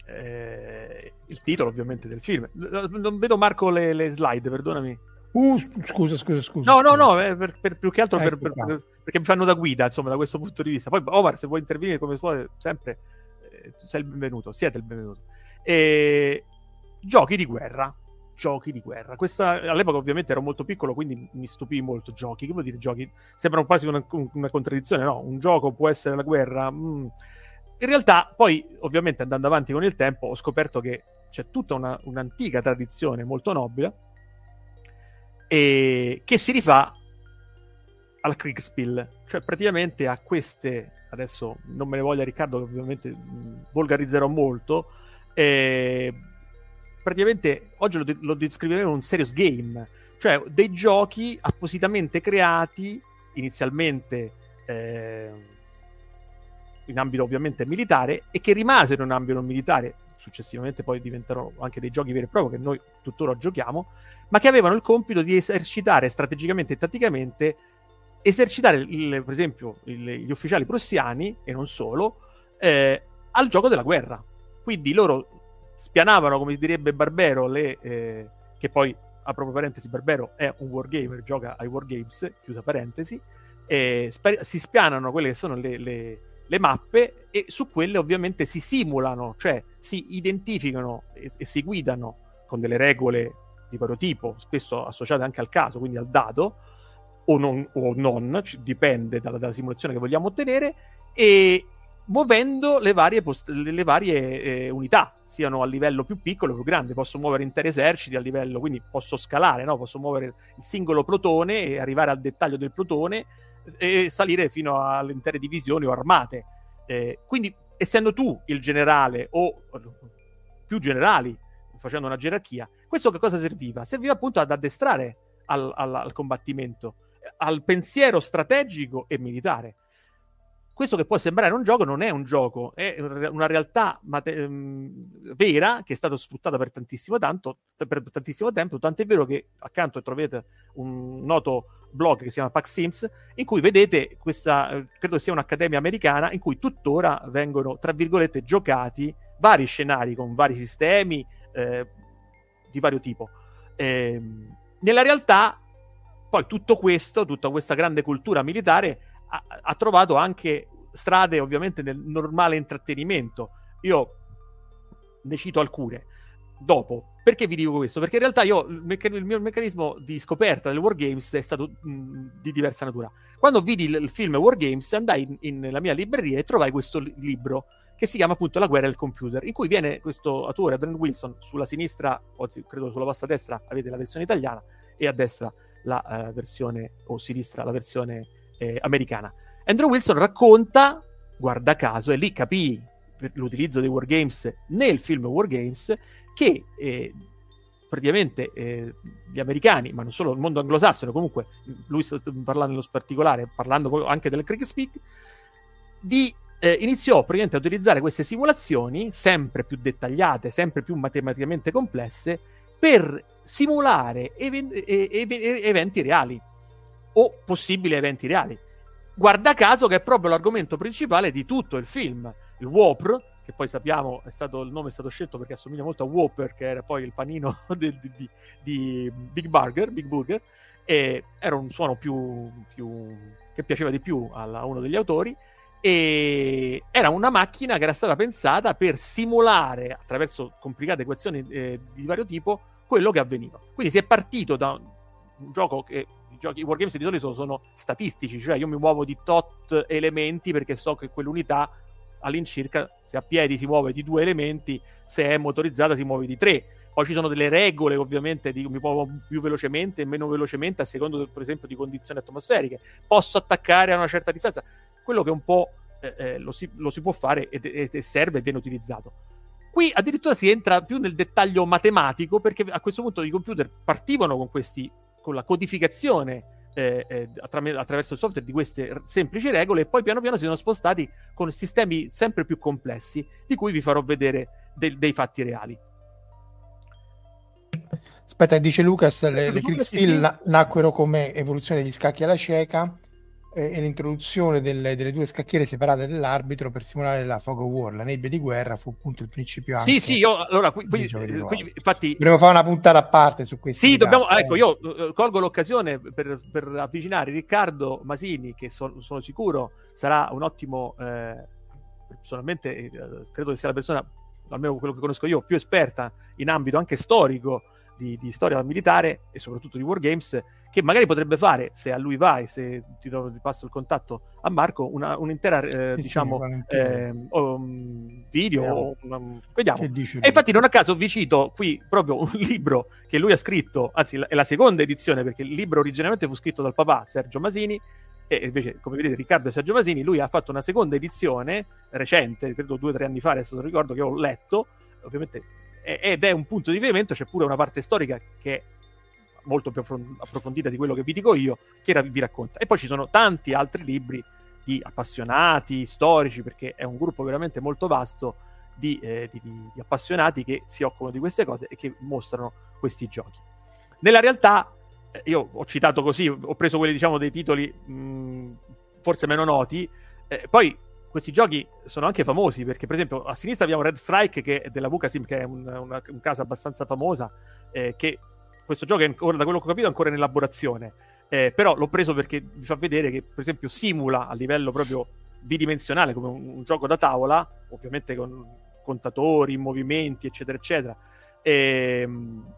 eh, il titolo ovviamente del film. Non vedo Marco le, le slide, perdonami. Uh, scusa, scusa, scusa. No, no, no, eh, per, per, più che altro ecco per, perché mi fanno da guida, insomma, da questo punto di vista. Poi, Omar, se vuoi intervenire come suole, sempre eh, sei il benvenuto, siete il benvenuto. E... Giochi di guerra. Giochi di guerra. Questa, all'epoca ovviamente ero molto piccolo, quindi mi stupì molto. Giochi, che vuol dire giochi? Sembra quasi una, una contraddizione, no? Un gioco può essere la guerra. Mm. In realtà, poi, ovviamente, andando avanti con il tempo, ho scoperto che c'è tutta una, un'antica tradizione molto nobile e che si rifà al Kriegspiel, cioè praticamente a queste, adesso non me ne voglia Riccardo ovviamente mh, volgarizzerò molto, eh, praticamente oggi lo, lo descriveremo un serious game, cioè dei giochi appositamente creati inizialmente eh, in ambito ovviamente militare e che rimasero in ambito militare, successivamente poi diventarono anche dei giochi veri e propri che noi tuttora giochiamo, ma che avevano il compito di esercitare strategicamente e tatticamente, esercitare il, per esempio il, gli ufficiali prussiani, e non solo, eh, al gioco della guerra. Quindi loro spianavano, come direbbe Barbero, le, eh, che poi, a proprio parentesi, Barbero è un wargamer, gioca ai wargames, chiusa parentesi, eh, sp- si spianano quelle che sono le, le, le, mappe e su quelle ovviamente si simulano, cioè si identificano e, e si guidano con delle regole di vario tipo, spesso associate anche al caso, quindi al dado, o non, o non dipende dalla, dalla, simulazione che vogliamo ottenere, e muovendo le varie, post- le varie eh, unità, siano a livello più piccolo o più grande. Posso muovere interi eserciti a livello, quindi posso scalare, no? posso muovere il singolo protone e arrivare al dettaglio del protone e salire fino alle intere divisioni o armate. Eh, quindi, essendo tu il generale o più generali, facendo una gerarchia, questo che cosa serviva? Serviva appunto ad addestrare al, al, al combattimento, al pensiero strategico e militare questo che può sembrare un gioco non è un gioco, è una realtà mate- mh, vera che è stata sfruttata per tantissimo, tanto, per tantissimo tempo, tanto è vero che accanto trovate un noto blog che si chiama Pax Sims, in cui vedete questa, eh, credo sia un'accademia americana, in cui tuttora vengono, tra virgolette, giocati vari scenari con vari sistemi eh, di vario tipo. Eh, nella realtà, poi tutto questo, tutta questa grande cultura militare ha, ha trovato anche strade ovviamente nel normale intrattenimento. Io ne cito alcune dopo. Perché vi dico questo? Perché in realtà io, il, mecc- il mio meccanismo di scoperta del Wargames è stato mh, di diversa natura. Quando vidi il, il film Wargames andai in, in, nella mia libreria e trovai questo li- libro che si chiama appunto La guerra del computer, in cui viene questo autore, Brent Wilson, sulla sinistra, o credo sulla vostra destra avete la versione italiana e a destra la uh, versione, o sinistra la versione eh, americana. Andrew Wilson racconta, guarda caso, e lì capì l'utilizzo dei wargames nel film Wargames, che eh, praticamente eh, gli americani, ma non solo il mondo anglosassone, comunque lui sta parlando nello particolare, parlando anche del Kriegsspeak, di, eh, iniziò praticamente a utilizzare queste simulazioni sempre più dettagliate, sempre più matematicamente complesse, per simulare even- eventi reali o possibili eventi reali. Guarda caso che è proprio l'argomento principale di tutto il film, il Whopper, che poi sappiamo stato, il nome è stato scelto perché assomiglia molto a Whopper, che era poi il panino (laughs) di, di, di Big Burger, Big Burger, e era un suono più, più che piaceva di più a uno degli autori, e era una macchina che era stata pensata per simulare attraverso complicate equazioni eh, di vario tipo quello che avveniva. Quindi si è partito da un gioco che giochi, i wargames di solito sono statistici, cioè io mi muovo di tot elementi perché so che quell'unità all'incirca, se a piedi si muove di due elementi, se è motorizzata si muove di tre. Poi ci sono delle regole, ovviamente, di, mi muovo più velocemente e meno velocemente a seconda, per esempio, di condizioni atmosferiche. Posso attaccare a una certa distanza. Quello che un po' eh, eh, lo, si, lo, si, può fare e, e serve e viene utilizzato. Qui addirittura si entra più nel dettaglio matematico perché a questo punto i computer partivano con questi con la codificazione eh, eh, attra- attraverso il software di queste semplici regole e poi piano piano si sono spostati con sistemi sempre più complessi di cui vi farò vedere de- dei fatti reali. Aspetta, dice Lucas, le, le Kriegspiel sì. nacquero come evoluzione degli scacchi alla cieca e l'introduzione delle, delle, due scacchiere separate dell'arbitro per simulare la fog of war, la nebbia di guerra fu appunto il principio anche Sì, sì, io allora qui, qui, qui, infatti dovremmo fare una puntata a parte su questo. Sì, dobbiamo ecco, io uh, colgo l'occasione per, per, avvicinare Riccardo Masini che so, sono sicuro sarà un ottimo eh, personalmente eh, credo che sia la persona almeno quello che conosco io più esperta in ambito anche storico di, di storia militare e soprattutto di wargames che magari potrebbe fare, se a lui vai, se ti, do, ti passo il contatto a Marco, una, un'intera, eh, sì, diciamo, sì, eh, um, video, o, um, vediamo. E infatti non a caso vi cito qui proprio un (laughs) libro che lui ha scritto, anzi è la seconda edizione, perché il libro originalmente fu scritto dal papà Sergio Masini, e invece, come vedete, Riccardo e Sergio Masini, lui ha fatto una seconda edizione recente, credo due o tre anni fa, adesso non ricordo, che ho letto, ovviamente, ed è un punto di riferimento, c'è pure una parte storica che molto più approfondita di quello che vi dico io, che vi racconta. E poi ci sono tanti altri libri di appassionati, storici, perché è un gruppo veramente molto vasto di, eh, di, di, appassionati che si occupano di queste cose e che mostrano questi giochi. Nella realtà, eh, io ho citato così, ho preso quelli diciamo dei titoli mh, forse meno noti, eh, poi questi giochi sono anche famosi perché per esempio a sinistra abbiamo Red Strike che è della Vukasim che è un, una, un casa abbastanza famosa eh, che questo gioco è ancora, da quello che ho capito, è ancora in elaborazione. Eh, però l'ho preso perché vi fa vedere che, per esempio, simula a livello proprio bidimensionale, come un, un gioco da tavola, ovviamente con contatori, movimenti, eccetera, eccetera. E, ehm,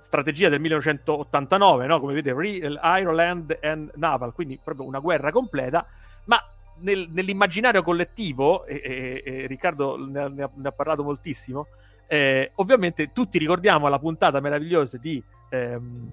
strategia del 1989, no? come vedete, Real Ireland and Naval, quindi proprio una guerra completa, ma nel, nell'immaginario collettivo, e, e, e Riccardo ne ha, ne ha, parlato moltissimo, eh, ovviamente tutti ricordiamo la puntata meravigliosa di, ehm,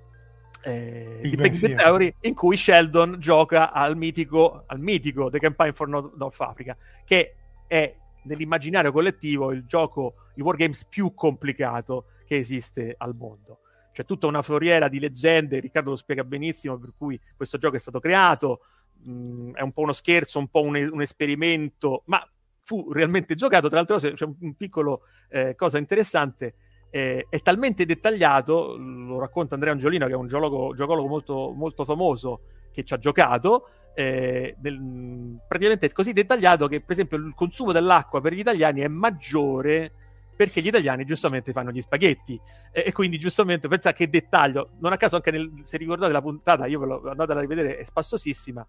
eh, di Big Bang Theory in cui Sheldon gioca al mitico, al mitico The Campaign for North Africa, che è nell'immaginario collettivo il gioco, il wargames più complicato che esiste al mondo. C'è tutta una foriera di leggende, Riccardo lo spiega benissimo, per cui questo gioco è stato creato, mh, mm, è un po' uno scherzo, un po' un, un, esperimento, ma fu realmente giocato. Tra l'altro c'è un, piccolo eh, cosa interessante, eh, è talmente dettagliato, lo racconta Andrea Angiolino, che è un geologo, geologo molto, molto famoso che ci ha giocato, eh, nel, praticamente è così dettagliato che per esempio il consumo dell'acqua per gli italiani è maggiore perché gli italiani giustamente fanno gli spaghetti. E, e quindi giustamente pensa che dettaglio. Non a caso anche nel, se ricordate la puntata io ve l'ho andata a rivedere è spassosissima.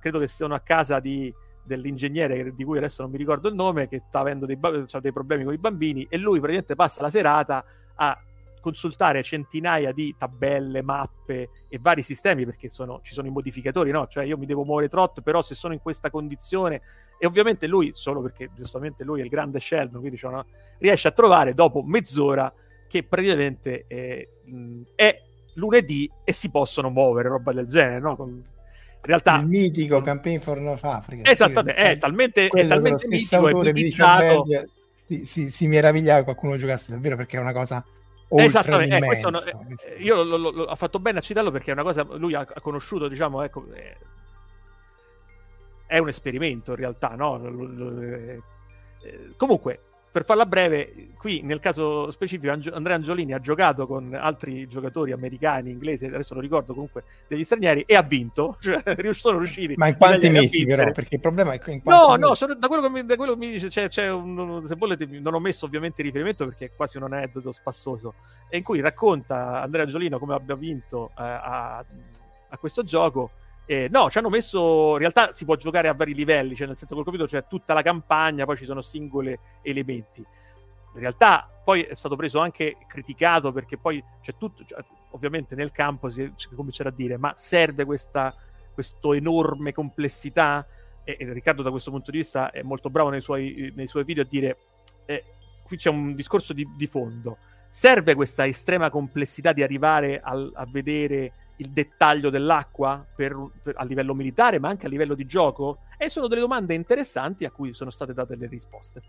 Credo che siano a casa di, dell'ingegnere di cui adesso non mi ricordo il nome che sta avendo dei, dei problemi con i bambini e lui praticamente passa la serata a consultare centinaia di tabelle, mappe e vari sistemi perché sono, ci sono i modificatori, no? Cioè io mi devo muovere trot, però se sono in questa condizione e ovviamente lui, solo perché giustamente lui è il grande Sheldon, quindi cioè, no? riesce a trovare dopo mezz'ora che praticamente è, è, lunedì e si possono muovere, roba del genere, no? Con, realtà il mitico Campaign for North Africa esattamente sì, è talmente, è talmente mitico e mitizzato si, si, si meraviglia che qualcuno giocasse davvero perché è una cosa Esattamente, eh, questo eh, io lo, lo, lo, ho fatto bene a citarlo perché è una cosa lui ha, ha conosciuto, diciamo, ecco, eh, è un esperimento in realtà, no? Eh, comunque, per farla breve, qui nel caso specifico Andrea Angiolini ha giocato con altri giocatori americani, inglesi, adesso non ricordo comunque, degli stranieri e ha vinto, (laughs) cioè sono riusciti. Ma in quanti mesi però? Perché il problema è che in quanti No, mesi? no, sono, da, quello che mi, da quello che mi dice, c'è, c'è un, se volete, non ho messo ovviamente riferimento perché è quasi un aneddoto spassoso, in cui racconta Andrea Angiolino come abbia vinto eh, a, a questo gioco eh, no, ci hanno messo. In realtà si può giocare a vari livelli, cioè nel senso che ho capito c'è tutta la campagna, poi ci sono singoli elementi. In realtà poi è stato preso anche criticato perché poi c'è tutto. Cioè, ovviamente nel campo si, si comincerà a dire: ma serve questa enorme complessità? E, e, Riccardo, da questo punto di vista, è molto bravo nei suoi, nei suoi video a dire: eh, qui c'è un discorso di, di, fondo. Serve questa estrema complessità di arrivare al, a vedere il dettaglio dell'acqua per, per, a livello militare, ma anche a livello di gioco? E sono delle domande interessanti a cui sono state date le risposte.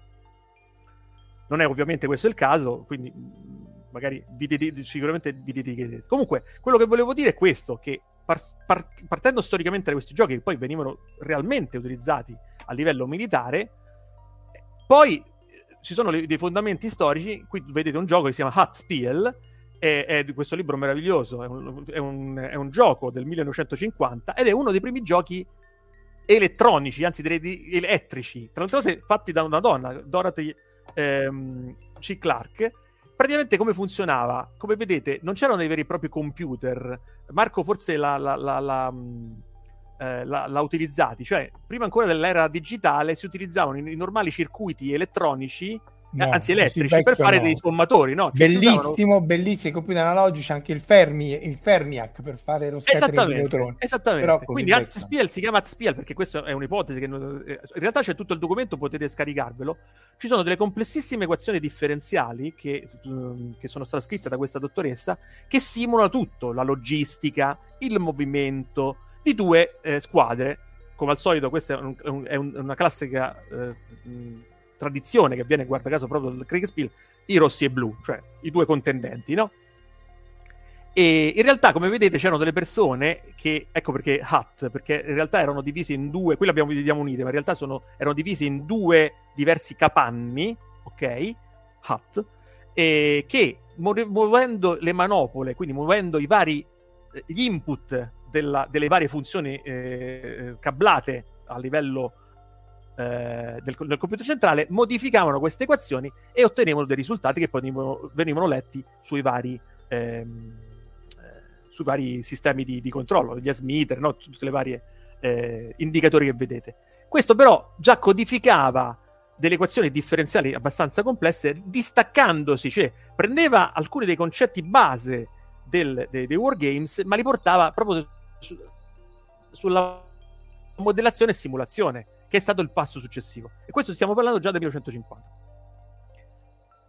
Non è ovviamente questo il caso, quindi mm, magari vi ded- sicuramente vi dedicherete. Comunque, quello che volevo dire è questo, che par- par- partendo storicamente da questi giochi che poi venivano realmente utilizzati a livello militare, poi ci sono le- dei fondamenti storici, qui vedete un gioco che si chiama Hatspiel, è, è di questo libro meraviglioso, è un, è, un, è un, gioco del 1950 ed è uno dei primi giochi elettronici, anzi direi elettrici, tra l'altro fatti da una donna, Dorothy ehm, C. Clark. Praticamente come funzionava? Come vedete, non c'erano dei veri e propri computer. Marco forse l'ha, l'ha, l'ha, eh, l'ha utilizzati, cioè prima ancora dell'era digitale si utilizzavano i, i normali circuiti elettronici No, anzi elettrici, per fare no. dei sommatori, no? bellissimo, usavano... bellissimo, i computer analogici, anche il, Fermi, il Fermiac per fare lo scattering di neutroni. Esattamente, quindi Altspiel si chiama Altspiel perché questa è un'ipotesi che eh, in realtà c'è tutto il documento, potete scaricarvelo. Ci sono delle complessissime equazioni differenziali che, mm, che sono state scritte da questa dottoressa che simulano tutto, la logistica, il movimento di due eh, squadre. Come al solito questa è, un, è, un, una classica... Eh, tradizione che viene, guarda caso, proprio dal Kriegspiel, i rossi e blu, cioè i due contendenti, no? E in realtà, come vedete, c'erano delle persone che, ecco perché Hut, perché in realtà erano divisi in due, qui l'abbiamo vediamo unite, ma in realtà sono, erano divisi in due diversi capanni, ok? Hut, e che muovendo le manopole, quindi muovendo i vari eh, gli input della, delle varie funzioni eh, cablate a livello eh, del, del, computer centrale, modificavano queste equazioni e ottenevano dei risultati che poi venivano, venivano letti sui vari, ehm, eh, sui vari sistemi di, di controllo, gli S-meter, no? tutte le varie eh, indicatori che vedete. Questo però già codificava delle equazioni differenziali abbastanza complesse, distaccandosi, cioè prendeva alcuni dei concetti base del, dei, dei wargames, ma li portava proprio su, sulla modellazione e simulazione, che è stato il passo successivo. E questo stiamo parlando già del 1950.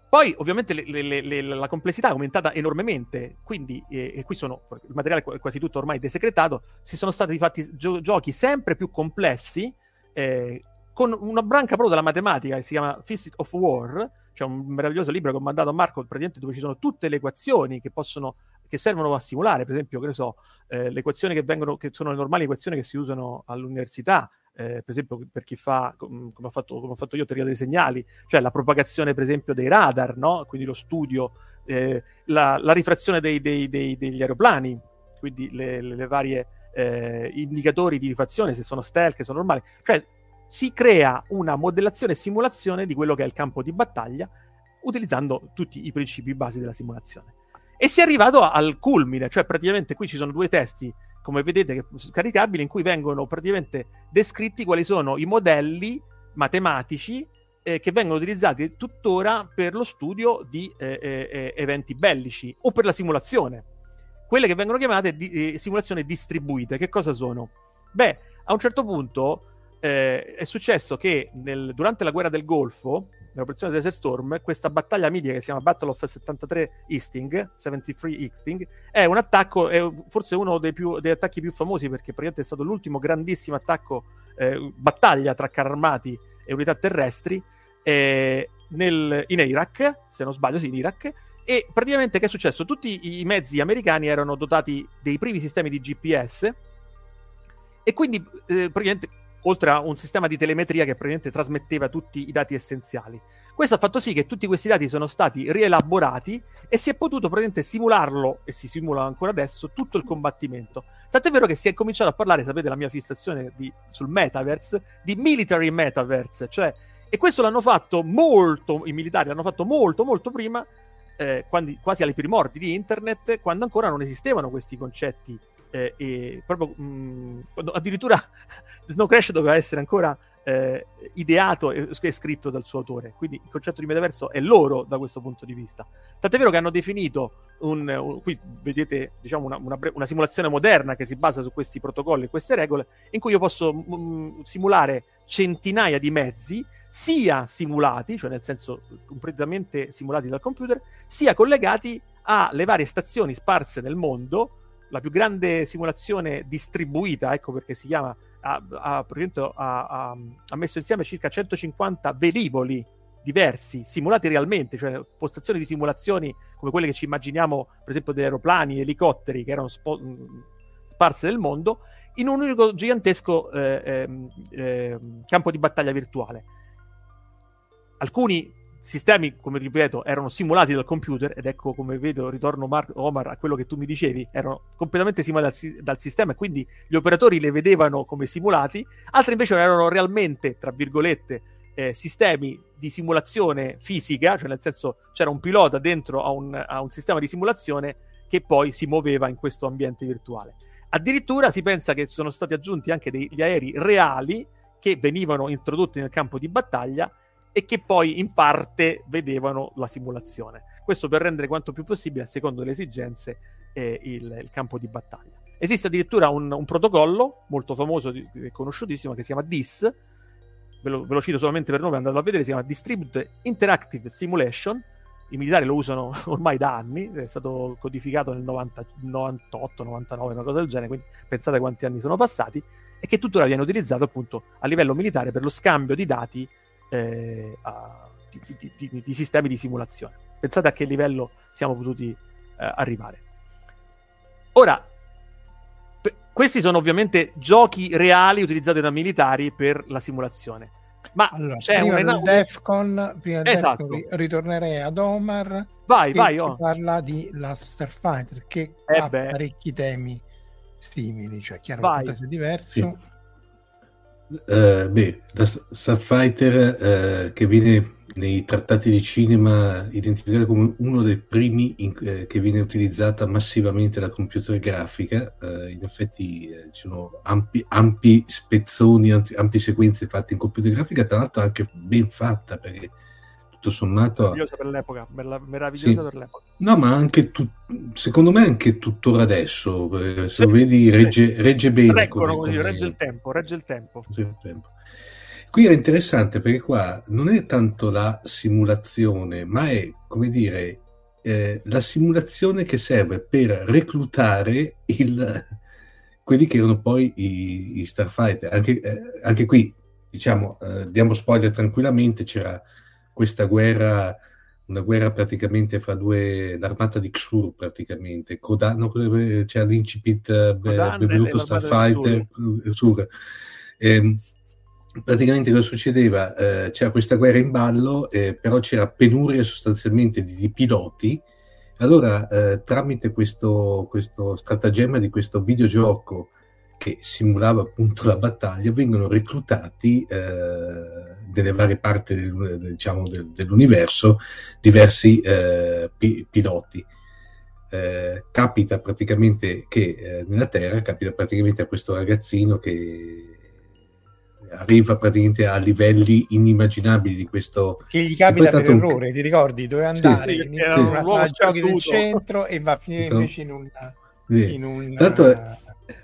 Poi, ovviamente, le, le, le, la complessità è aumentata enormemente, quindi, eh, e qui sono, il materiale è quasi tutto ormai desecretato, si sono stati fatti gio- giochi sempre più complessi, eh, con una branca proprio della matematica che si chiama Physics of War, c'è un meraviglioso libro che ho mandato a Marco, praticamente dove ci sono tutte le equazioni che possono che servono a simulare, per esempio, che ne so, eh, le equazioni che vengono, che sono le normali equazioni che si usano all'università, eh, per esempio per chi fa, come ho, fatto, come ho fatto io, teoria dei segnali, cioè la propagazione, per esempio, dei radar, no? quindi lo studio, eh, la, la, rifrazione dei, dei, dei, degli aeroplani, quindi le, le, le varie eh, indicatori di rifrazione, se sono stealth, che sono normali, cioè si crea una modellazione e simulazione di quello che è il campo di battaglia utilizzando tutti i principi basi della simulazione. E si è arrivato al culmine, cioè praticamente qui ci sono due testi, come vedete, scaricabili, in cui vengono praticamente descritti quali sono i modelli matematici eh, che vengono utilizzati tuttora per lo studio di eh, eh, eh eventi bellici o per la simulazione. Quelle che vengono chiamate di, eh, simulazioni distribuite, che cosa sono? Beh, a un certo punto è successo che nel, durante la guerra del Golfo nell'operazione Desert Storm, questa battaglia media che si chiama Battle of 73 Easting, 73 Easting, è un attacco, è forse uno dei, più, degli attacchi più famosi perché praticamente è stato l'ultimo grandissimo attacco, eh, battaglia tra carri armati e unità terrestri eh, nel, in Iraq, se non sbaglio, sì, in Iraq. E praticamente che è successo? Tutti i mezzi americani erano dotati dei primi sistemi di GPS e quindi eh, praticamente oltre a un sistema di telemetria che praticamente trasmetteva tutti i dati essenziali. Questo ha fatto sì che tutti questi dati sono stati rielaborati e si è potuto praticamente simularlo, e si simula ancora adesso, tutto il combattimento. Tant'è vero che si è cominciato a parlare, sapete la mia fissazione di, sul metaverse, di military metaverse, cioè, e questo l'hanno fatto molto, i militari l'hanno fatto molto, molto prima, eh, quando, quasi alle primordi di internet, quando ancora non esistevano questi concetti eh, e proprio mh, addirittura (laughs) Snow Crash doveva essere ancora eh, ideato e, scritto dal suo autore. Quindi il concetto di metaverso è loro da questo punto di vista. Tant'è vero che hanno definito un, un qui vedete diciamo una, una, una, simulazione moderna che si basa su questi protocolli e queste regole, in cui io posso mh, simulare centinaia di mezzi, sia simulati, cioè nel senso completamente simulati dal computer, sia collegati alle varie stazioni sparse nel mondo la più grande simulazione distribuita, ecco perché si chiama, ha, ha, ha, ha messo insieme circa 150 velivoli diversi, simulati realmente, cioè postazioni di simulazioni come quelle che ci immaginiamo, per esempio, degli aeroplani, elicotteri che erano spo- sparse nel mondo, in un unico gigantesco eh, eh, campo di battaglia virtuale. Alcuni sistemi, come ripeto, erano simulati dal computer, ed ecco come vedo, ritorno Mar- Omar a quello che tu mi dicevi, erano completamente simulati dal, dal, sistema e quindi gli operatori le vedevano come simulati, altri invece erano realmente, tra virgolette, eh, sistemi di simulazione fisica, cioè nel senso c'era un pilota dentro a un, a un sistema di simulazione che poi si muoveva in questo ambiente virtuale. Addirittura si pensa che sono stati aggiunti anche degli aerei reali che venivano introdotti nel campo di battaglia e che poi in parte vedevano la simulazione. Questo per rendere quanto più possibile, a secondo le esigenze, eh, il, il, campo di battaglia. Esiste addirittura un, un protocollo molto famoso e conosciutissimo che si chiama DIS, ve lo, ve lo, cito solamente per nome, andatelo a vedere, si chiama Distributed Interactive Simulation, i militari lo usano (laughs) ormai da anni, è stato codificato nel 90, 98, 99, una cosa del genere, quindi pensate quanti anni sono passati, e che tuttora viene utilizzato appunto a livello militare per lo scambio di dati eh, a, di, di, di, di, sistemi di simulazione. Pensate a che livello siamo potuti eh, arrivare. Ora, p- questi sono ovviamente giochi reali utilizzati da militari per la simulazione. Ma allora, c'è prima un del Defcon, prima del esatto. Defcon, ritornerei ad Omar. Vai, vai, oh. parla di la Starfighter che eh ha beh. parecchi temi simili, cioè chiaro vai. è diverso. Sì. Uh, beh, la Starfighter uh, che viene nei trattati di cinema identificata come uno dei primi in, eh, che viene utilizzata massivamente la computer grafica. Eh, in effetti eh, ci sono ampi, ampi spezzoni, ampi, sequenze fatte in computer grafica, tra l'altro anche ben fatta perché tutto sommato... Meravigliosa per l'epoca, meravigliosa sì. per l'epoca No, ma anche tu, secondo me anche tuttora adesso, se sì, lo vedi, regge, sì. regge bene. Reggono, come, come... regge il tempo, regge il tempo. Regge il tempo. Qui è interessante perché qua non è tanto la simulazione, ma è, come dire, eh, la simulazione che serve per reclutare il, quelli che erano poi i, i Starfighter. Anche, eh, anche, qui, diciamo, eh, diamo spoiler tranquillamente, c'era questa guerra, una guerra praticamente fra due, l'armata di Xur praticamente, c'era l'incipit eh, benvenuto Starfighter, Xur. Eh, praticamente cosa succedeva? Eh, c'era questa guerra in ballo, eh, però c'era penuria sostanzialmente di, di piloti. Allora, eh, tramite questo, questo stratagemma di questo videogioco che simulava appunto la battaglia, vengono reclutati eh, nelle varie parti del, diciamo, del, dell'universo diversi eh, pi- piloti. Eh, capita praticamente che nella Terra capita praticamente a questo ragazzino che arriva praticamente a livelli inimmaginabili di questo che gli capita per un... errore ti ricordi dove andare sì, in, in una sala giochi del centro e va a finire invece in un, sì. in un Tanto,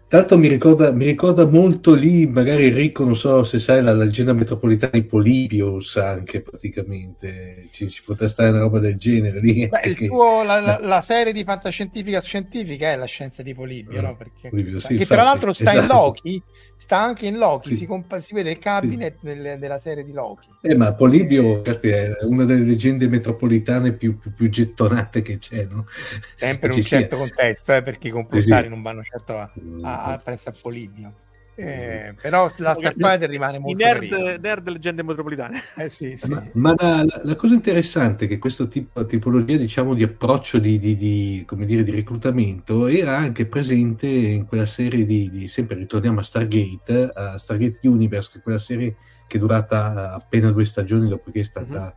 Tanto mi ricorda, mi ricorda, molto lì, magari Enrico, non so se sai, la, la leggenda metropolitana di Polibios anche praticamente, ci, ci potrebbe stare una roba del genere lì. Beh, che... tuo, la, la, la, serie di fantascientifica scientifica è la scienza di Polibio, no? Perché, Polibio, sì, che infatti, tra l'altro sta esatto. in Loki, sta anche in Loki, sì. si, compa- si, vede il cabinet sì. nel, della serie di Loki. Eh, ma Polibio è una delle leggende metropolitane più, più, più gettonate che c'è, no? Sempre (laughs) in un certo sia... contesto, eh, perché i compostari non vanno certo a, a, a presso a Polibio. Eh, però la Starfighter rimane molto I nerd, nerd leggende metropolitane (laughs) eh sì, sì. ma, ma la, la, cosa interessante è che questa tipo, tipologia diciamo di approccio di, di, di, come dire, di reclutamento era anche presente in quella serie di, di, sempre ritorniamo a Stargate a Stargate Universe che è quella serie che è durata appena due stagioni dopo che è stata mm-hmm.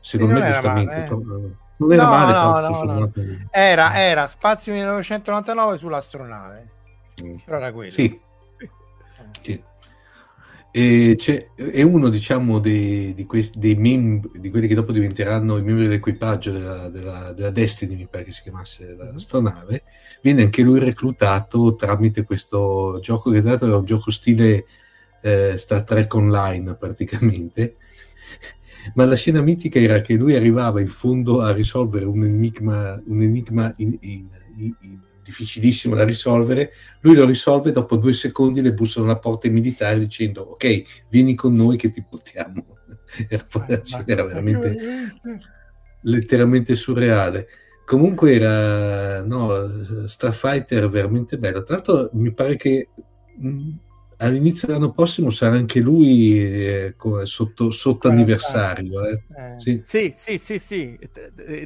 secondo sì, me giustamente male, eh. non era no, male no, no, no. Era, era Spazio 1999 sull'astronave mm. però era quello sì sì. E è uno diciamo dei, di, questi, dei mem- di quelli che dopo diventeranno i membri dell'equipaggio della, della, della Destiny mi pare che si chiamasse l'astronave. Viene anche lui reclutato tramite questo gioco che tra l'altro era un gioco stile eh, Star Trek Online praticamente. (laughs) Ma la scena mitica era che lui arrivava in fondo a risolvere un enigma, un enigma in, in, in, difficilissimo da risolvere, lui lo risolve, dopo due secondi le bussano alla porta i militari dicendo ok, vieni con noi che ti portiamo. (laughs) era, era veramente letteralmente surreale. Comunque era no, Starfighter veramente bello. Tra l'altro mi pare che mh, all'inizio dell'anno prossimo sarà anche lui eh, sotto, sotto anniversario. Eh. Eh. Sì. sì, sì, sì, sì.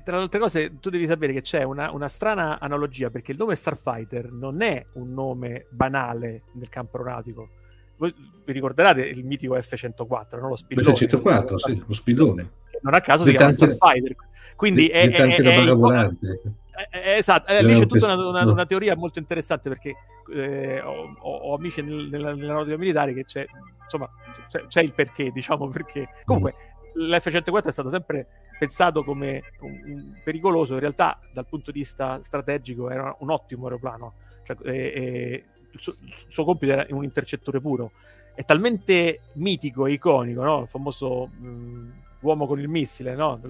Tra le altre cose, tu devi sapere che c'è una, una, strana analogia perché il nome Starfighter non è un nome banale nel campo aeronautico. Voi vi ricorderete il mitico F-104, no? lo spillone? F-104, sì, lo spillone. Non a caso si chiama Starfighter. Quindi è, è, è, è, eh, esatto, eh, lì c'è tutta una, una, una, teoria molto interessante perché eh, ho, ho, amici nel, nella, nell'aeronautica militare che c'è, insomma, c'è, c'è, il perché, diciamo perché. Comunque, mm. l'F-104 è stato sempre pensato come un, un pericoloso, in realtà dal punto di vista strategico era un ottimo aeroplano, cioè, eh, il, suo, il, suo, compito era un intercettore puro. È talmente mitico e iconico, no? il famoso mh, uomo con il missile, no?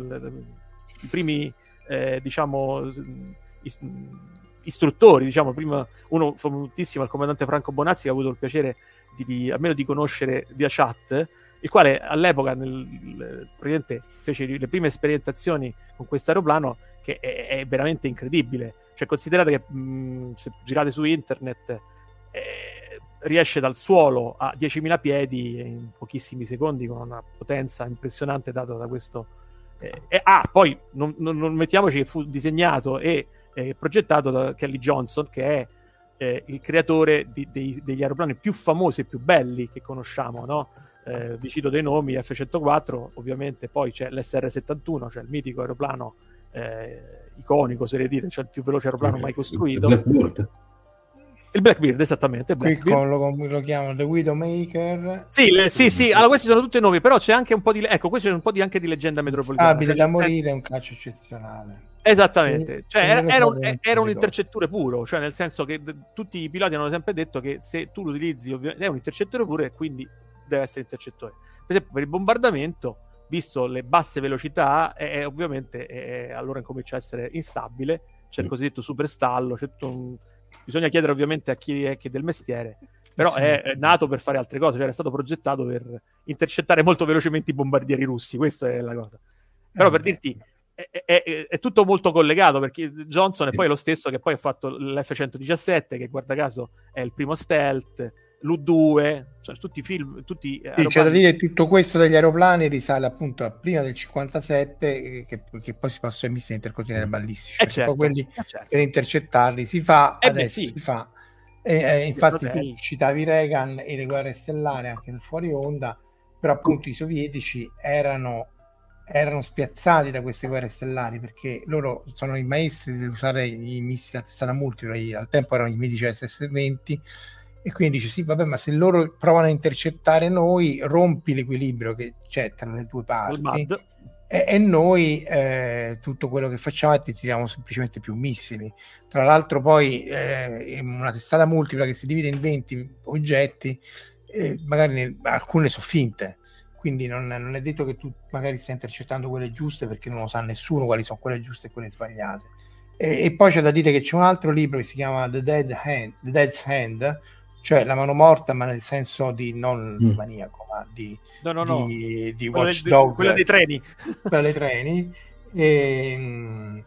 i primi eh, diciamo, istruttori, diciamo, prima uno famosissimo, il comandante Franco Bonazzi, che ha avuto il piacere di, di, almeno di conoscere via chat, il quale all'epoca nel, fece le prime sperimentazioni con questo aeroplano che è, è, veramente incredibile. Cioè, considerate che mh, se girate su internet eh, riesce dal suolo a 10.000 piedi in pochissimi secondi con una potenza impressionante data da questo eh, ah, poi non, non, non, mettiamoci che fu disegnato e eh, progettato da Kelly Johnson, che è eh, il creatore di, dei, degli aeroplani più famosi e più belli che conosciamo, no? Eh, vi cito dei nomi, F-104, ovviamente, poi c'è l'SR-71, cioè il mitico aeroplano eh, iconico, se dire, cioè il più veloce aeroplano mai costruito. Blackbird. Il Blackbeard, esattamente. Blackbeard. Qui lo, lo chiamano The Widowmaker. Sì, le, sì, sì. Allora, questi sono tutti nomi, però c'è anche un po' di. Ecco, questo è un po' di, anche di leggenda metropolitana. Abile cioè, da morire, è un calcio eccezionale. Esattamente, cioè, era, era, un, era, un, intercettore puro, cioè nel senso che d- tutti i piloti hanno sempre detto che se tu lo utilizzi ovviamente è un intercettore puro e quindi deve essere intercettore. Per esempio per il bombardamento, visto le basse velocità, è, è ovviamente è, allora incomincia a essere instabile, c'è il cosiddetto super stallo, un... bisogna chiedere ovviamente a chi è, chi è del mestiere, però sì. è, è, nato per fare altre cose, cioè era stato progettato per intercettare molto velocemente i bombardieri russi, questa è la cosa. Però eh, per dirti, è, è, è, tutto molto collegato perché Johnson è poi lo stesso che poi ha fatto l'F-117 che guarda caso è il primo stealth l'U2 cioè tutti i film tutti sì, c'è da dire che tutto questo degli aeroplani risale appunto a prima del 57 che, che poi si passò ai missili intercontinentali ballistici eh certo, quelli eh certo. per intercettarli. Si fa eh adesso beh, sì. si fa. E, eh, infatti tu citavi Reagan e le guerre stellari anche nel fuori onda però appunto i sovietici erano erano spiazzati da queste guerre stellari perché loro sono i maestri di usare i missili a testata multipla, al tempo erano i mitici SS-20 e quindi dice sì vabbè ma se loro provano a intercettare noi rompi l'equilibrio che c'è tra le due parti. E, e, noi eh, tutto quello che facciamo è ti tiriamo semplicemente più missili. Tra l'altro poi eh, una testata multipla che si divide in 20 oggetti eh, magari ne, alcune sono finte. Quindi non, non, è detto che tu magari stai intercettando quelle giuste perché non lo sa nessuno quali sono quelle giuste e quelle sbagliate. E, e poi c'è da dire che c'è un altro libro che si chiama The, Dead Hand, The Dead's Hand, cioè la mano morta, ma nel senso di non mm. maniaco, ma di, no, no, no. di, di Watchdog, quella dei treni. (laughs) Quella dei treni. E,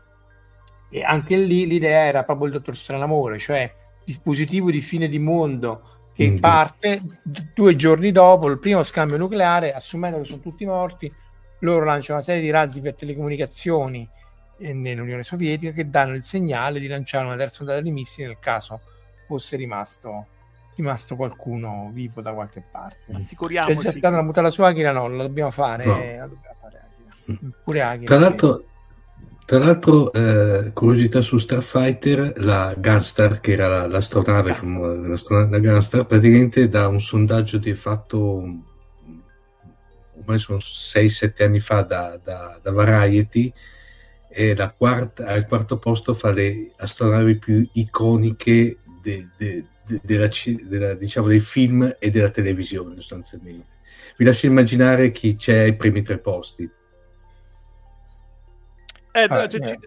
e anche lì l'idea era proprio il dottor Stranamore, cioè dispositivo di fine di mondo che mm. parte due giorni dopo il primo scambio nucleare, assumendo che sono tutti morti, loro lanciano una serie di razzi per telecomunicazioni nell'Unione Sovietica che danno il segnale di lanciare una terza ondata di missili nel caso fosse rimasto, rimasto qualcuno vivo da qualche parte. Assicuriamoci. C'è già stata una mutata su Akira, no, la dobbiamo fare. No. La dobbiamo fare mm. Pure Akira. Tra l'altro, tra l'altro, eh, curiosità su Starfighter, la Gunstar, che era la, l'astronave, Gunstar. l'astronave la Gunstar, praticamente da un sondaggio di fatto ormai sono 6-7 anni fa da, da, da Variety, e la quarta, al quarto posto fa le astronavi più iconiche de, de, della, della, diciamo, dei film e della televisione sostanzialmente. Vi lascio immaginare chi c'è ai primi tre posti. Eh, ah, cioè, eh.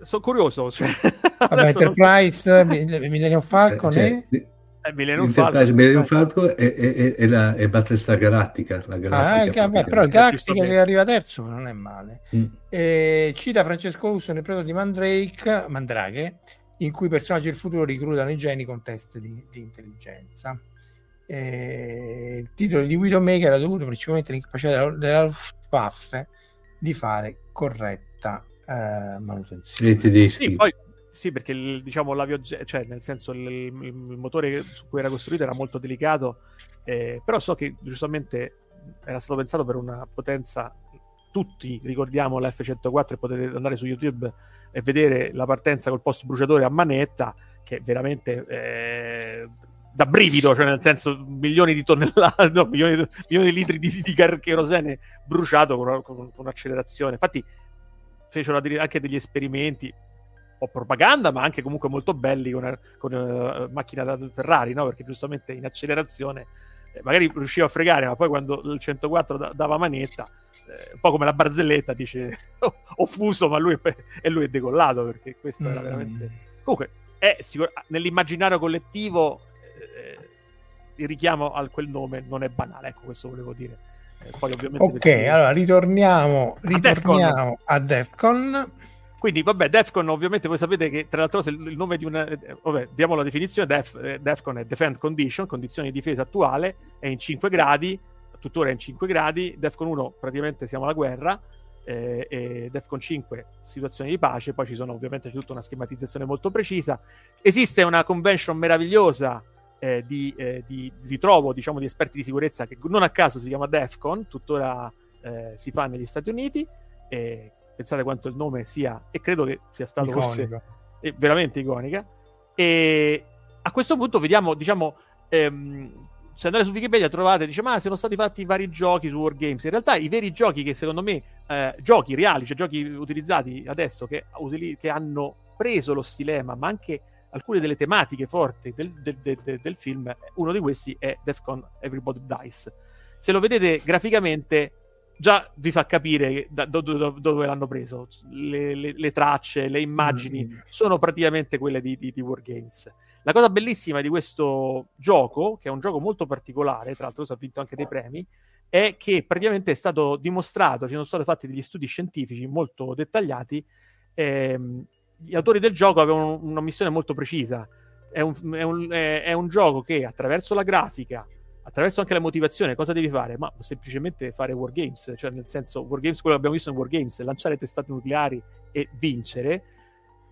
Sono curioso. Cioè, Vabbè, (laughs) Enterprise, non... Millennium Falcon cioè, e... Eh, Millennium Falcon, Millennium Falcon e, e, e, la, e Battlestar Galactica. La Galactica ah, vabbè, però il Galactica che arriva terzo non è male. Mm. E, cita Francesco Russo nel progetto di Mandrake, Mandrake, in cui i personaggi del futuro reclutano i geni con test di, di intelligenza. E, il titolo di Widowmaker era dovuto principalmente all'incapacità della, della Luftwaffe di fare corretta eh, manutenzione. Sì, poi, sì, perché il, diciamo cioè nel senso il, il, il, motore su cui era costruito era molto delicato, eh, però so che giustamente era stato pensato per una potenza. Tutti ricordiamo la F104 e potete andare su YouTube e vedere la partenza col post bruciatore a manetta, che veramente eh, da brivido, cioè nel senso milioni di tonnellate, (laughs) no, milioni, di, milioni di litri di, di kerosene bruciato con, con, con un'accelerazione. Infatti fecero anche degli esperimenti un po' propaganda, ma anche comunque molto belli con, con uh, macchina da Ferrari, no? Perché giustamente in accelerazione magari riusciva a fregare, ma poi quando il 104 da- dava manetta, eh, un po' come la barzelletta, dice (laughs) ho fuso, ma lui è, e lui è decollato, perché questo mm. era veramente... Comunque, è sicur- nell'immaginario collettivo eh, il richiamo a quel nome non è banale, ecco questo volevo dire. Eh, poi, ok, perché... allora ritorniamo, ritorniamo a Defcon. A Defcon. Quindi, vabbè, Defcon ovviamente voi sapete che tra l'altro il nome di una... Eh, vabbè, diamo la definizione, Def, eh, Defcon è Defend Condition, condizione di difesa attuale, è in 5 gradi, tuttora è in 5 gradi, Defcon 1 praticamente siamo alla guerra, eh, e Defcon 5 situazione di pace, poi ci sono ovviamente tutta una schematizzazione molto precisa. Esiste una convention meravigliosa eh, di, eh, di, ritrovo diciamo, di esperti di sicurezza che non a caso si chiama DEFCON, tuttora eh, si fa negli Stati Uniti. Pensate quanto il nome sia, e credo che sia stato forse eh, veramente iconica. E a questo punto vediamo, diciamo, ehm, se andate su Wikipedia trovate, dice, ma sono stati fatti vari giochi su Wargames. In realtà i veri giochi che secondo me, eh, giochi reali, cioè giochi utilizzati adesso che, utili- che, hanno preso lo stilema, ma anche alcune delle tematiche forti del, del, del, del film, uno di questi è Defcon Everybody Dies. Se lo vedete graficamente, già vi fa capire da, do, do, dove l'hanno preso. Le, le, le, tracce, le immagini mm. sono praticamente quelle di, di, di Wargames. La cosa bellissima di questo gioco, che è un gioco molto particolare, tra l'altro ha vinto anche dei premi, è che praticamente è stato dimostrato, ci sono stati fatti degli studi scientifici molto dettagliati, ehm, gli autori del gioco avevano una missione molto precisa, è un, è, un, è, è un, gioco che attraverso la grafica, attraverso anche la motivazione, cosa devi fare? Ma semplicemente fare wargames, cioè nel senso, wargames, quello che abbiamo visto in wargames, lanciare testate nucleari e vincere,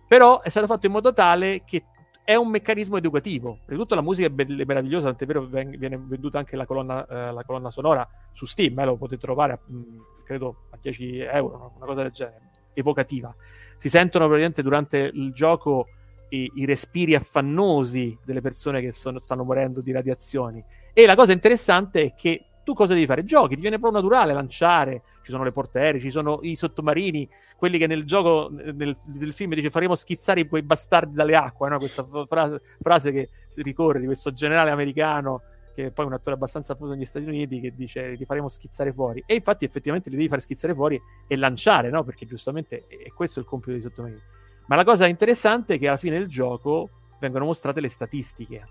però è stato fatto in modo tale che è un meccanismo educativo. Prima di tutto la musica è, be- è meravigliosa, tant'è vero che viene venduta anche la colonna, eh, la colonna sonora su Steam, eh, lo potete trovare a, mh, mm, credo a 10 euro, una cosa del genere, evocativa. Si sentono praticamente durante il gioco i, i respiri affannosi delle persone che sono, stanno morendo di radiazioni. E la cosa interessante è che tu cosa devi fare? Giochi, ti viene proprio naturale lanciare, ci sono le portiere, ci sono i sottomarini, quelli che nel gioco, nel, nel film dice faremo schizzare quei bastardi dalle acque, no? questa frase, frase che si ricorre di questo generale americano che è poi un attore abbastanza famoso negli Stati Uniti, che dice li faremo schizzare fuori. E infatti effettivamente li devi fare schizzare fuori e lanciare, no? Perché giustamente è questo il compito dei sottomarini. Ma la cosa interessante è che alla fine del gioco vengono mostrate le statistiche.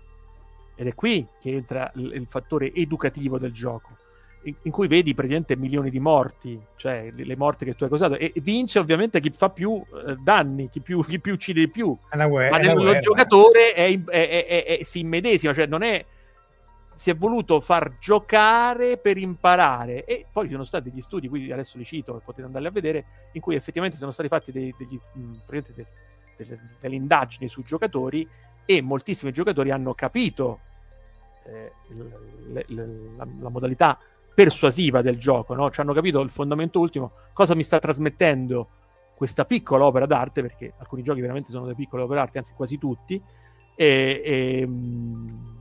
Ed è qui che entra il, il fattore educativo del gioco, in, in, cui vedi praticamente milioni di morti, cioè le, le morti che tu hai causato, e, e vince ovviamente chi fa più eh, danni, chi più, chi più, uccide di più. Guerra, Ma nel, lo giocatore è, è, si immedesima, cioè non è si è voluto far giocare per imparare e poi ci sono stati degli studi, qui adesso li cito potete andarli a vedere, in cui effettivamente sono stati fatti dei, degli, delle, delle, delle indagini sui giocatori e moltissimi giocatori hanno capito eh, le, le, la, la, modalità persuasiva del gioco, no? cioè hanno capito il fondamento ultimo, cosa mi sta trasmettendo questa piccola opera d'arte, perché alcuni giochi veramente sono delle piccole opere d'arte, anzi quasi tutti, e, e mh,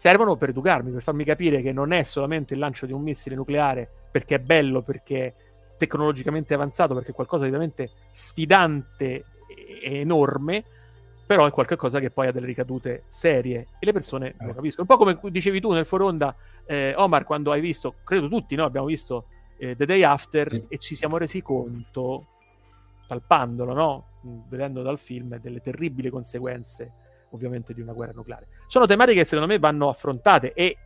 servono per educarmi, per farmi capire che non è solamente il lancio di un missile nucleare perché è bello, perché è tecnologicamente avanzato, perché è qualcosa di veramente sfidante e enorme, però è qualcosa che poi ha delle ricadute serie e le persone eh. lo capiscono. Un po' come dicevi tu nel foronda, eh, Omar, quando hai visto, credo tutti, no? abbiamo visto eh, The Day After sì. e ci siamo resi conto, palpandolo, no? vedendo dal film, delle terribili conseguenze ovviamente di una guerra nucleare. Sono tematiche che secondo me vanno affrontate e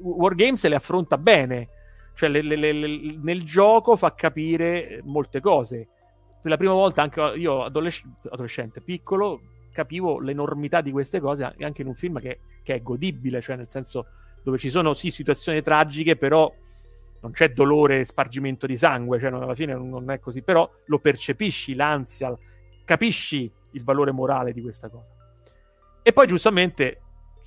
Wargames le affronta bene, cioè le, le, le, nel gioco fa capire molte cose. Per la prima volta, anche io adolesc- adolescente, piccolo, capivo l'enormità di queste cose anche in un film che, che, è godibile, cioè nel senso dove ci sono sì situazioni tragiche, però non c'è dolore spargimento di sangue, cioè alla fine non è così, però lo percepisci, l'ansia, capisci il valore morale di questa cosa. E poi giustamente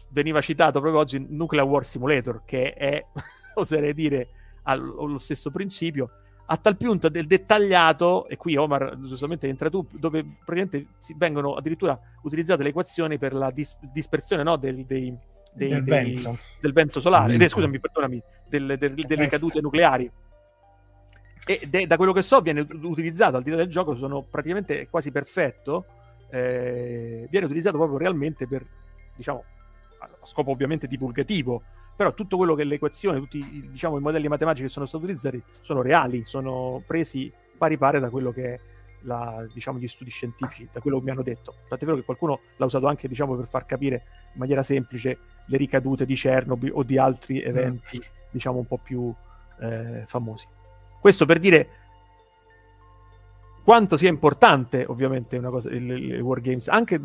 veniva citato proprio oggi Nuclear War Simulator, che è, (laughs) oserei dire, allo stesso principio, a tal punto del dettagliato, e qui Omar giustamente entra tu, dove praticamente vengono addirittura utilizzate le equazioni per la dis- dispersione no, del, dei, dei, del, dei, vento. del, vento. solare, eh, scusami, perdonami, del, delle cadute nucleari. E de, da quello che so viene utilizzato al di là del gioco, sono praticamente quasi perfetto, eh, viene utilizzato proprio realmente per, diciamo, a scopo ovviamente divulgativo, però tutto quello che è l'equazione, tutti diciamo, i modelli matematici che sono stati utilizzati sono reali, sono presi pari pari da quello che è la, diciamo, gli studi scientifici, da quello che mi hanno detto. Tant'è vero che qualcuno l'ha usato anche diciamo, per far capire in maniera semplice le ricadute di Chernobyl o di altri eventi mm. diciamo, un po' più eh, famosi. Questo per dire quanto sia importante ovviamente una cosa, il, il Wargames anche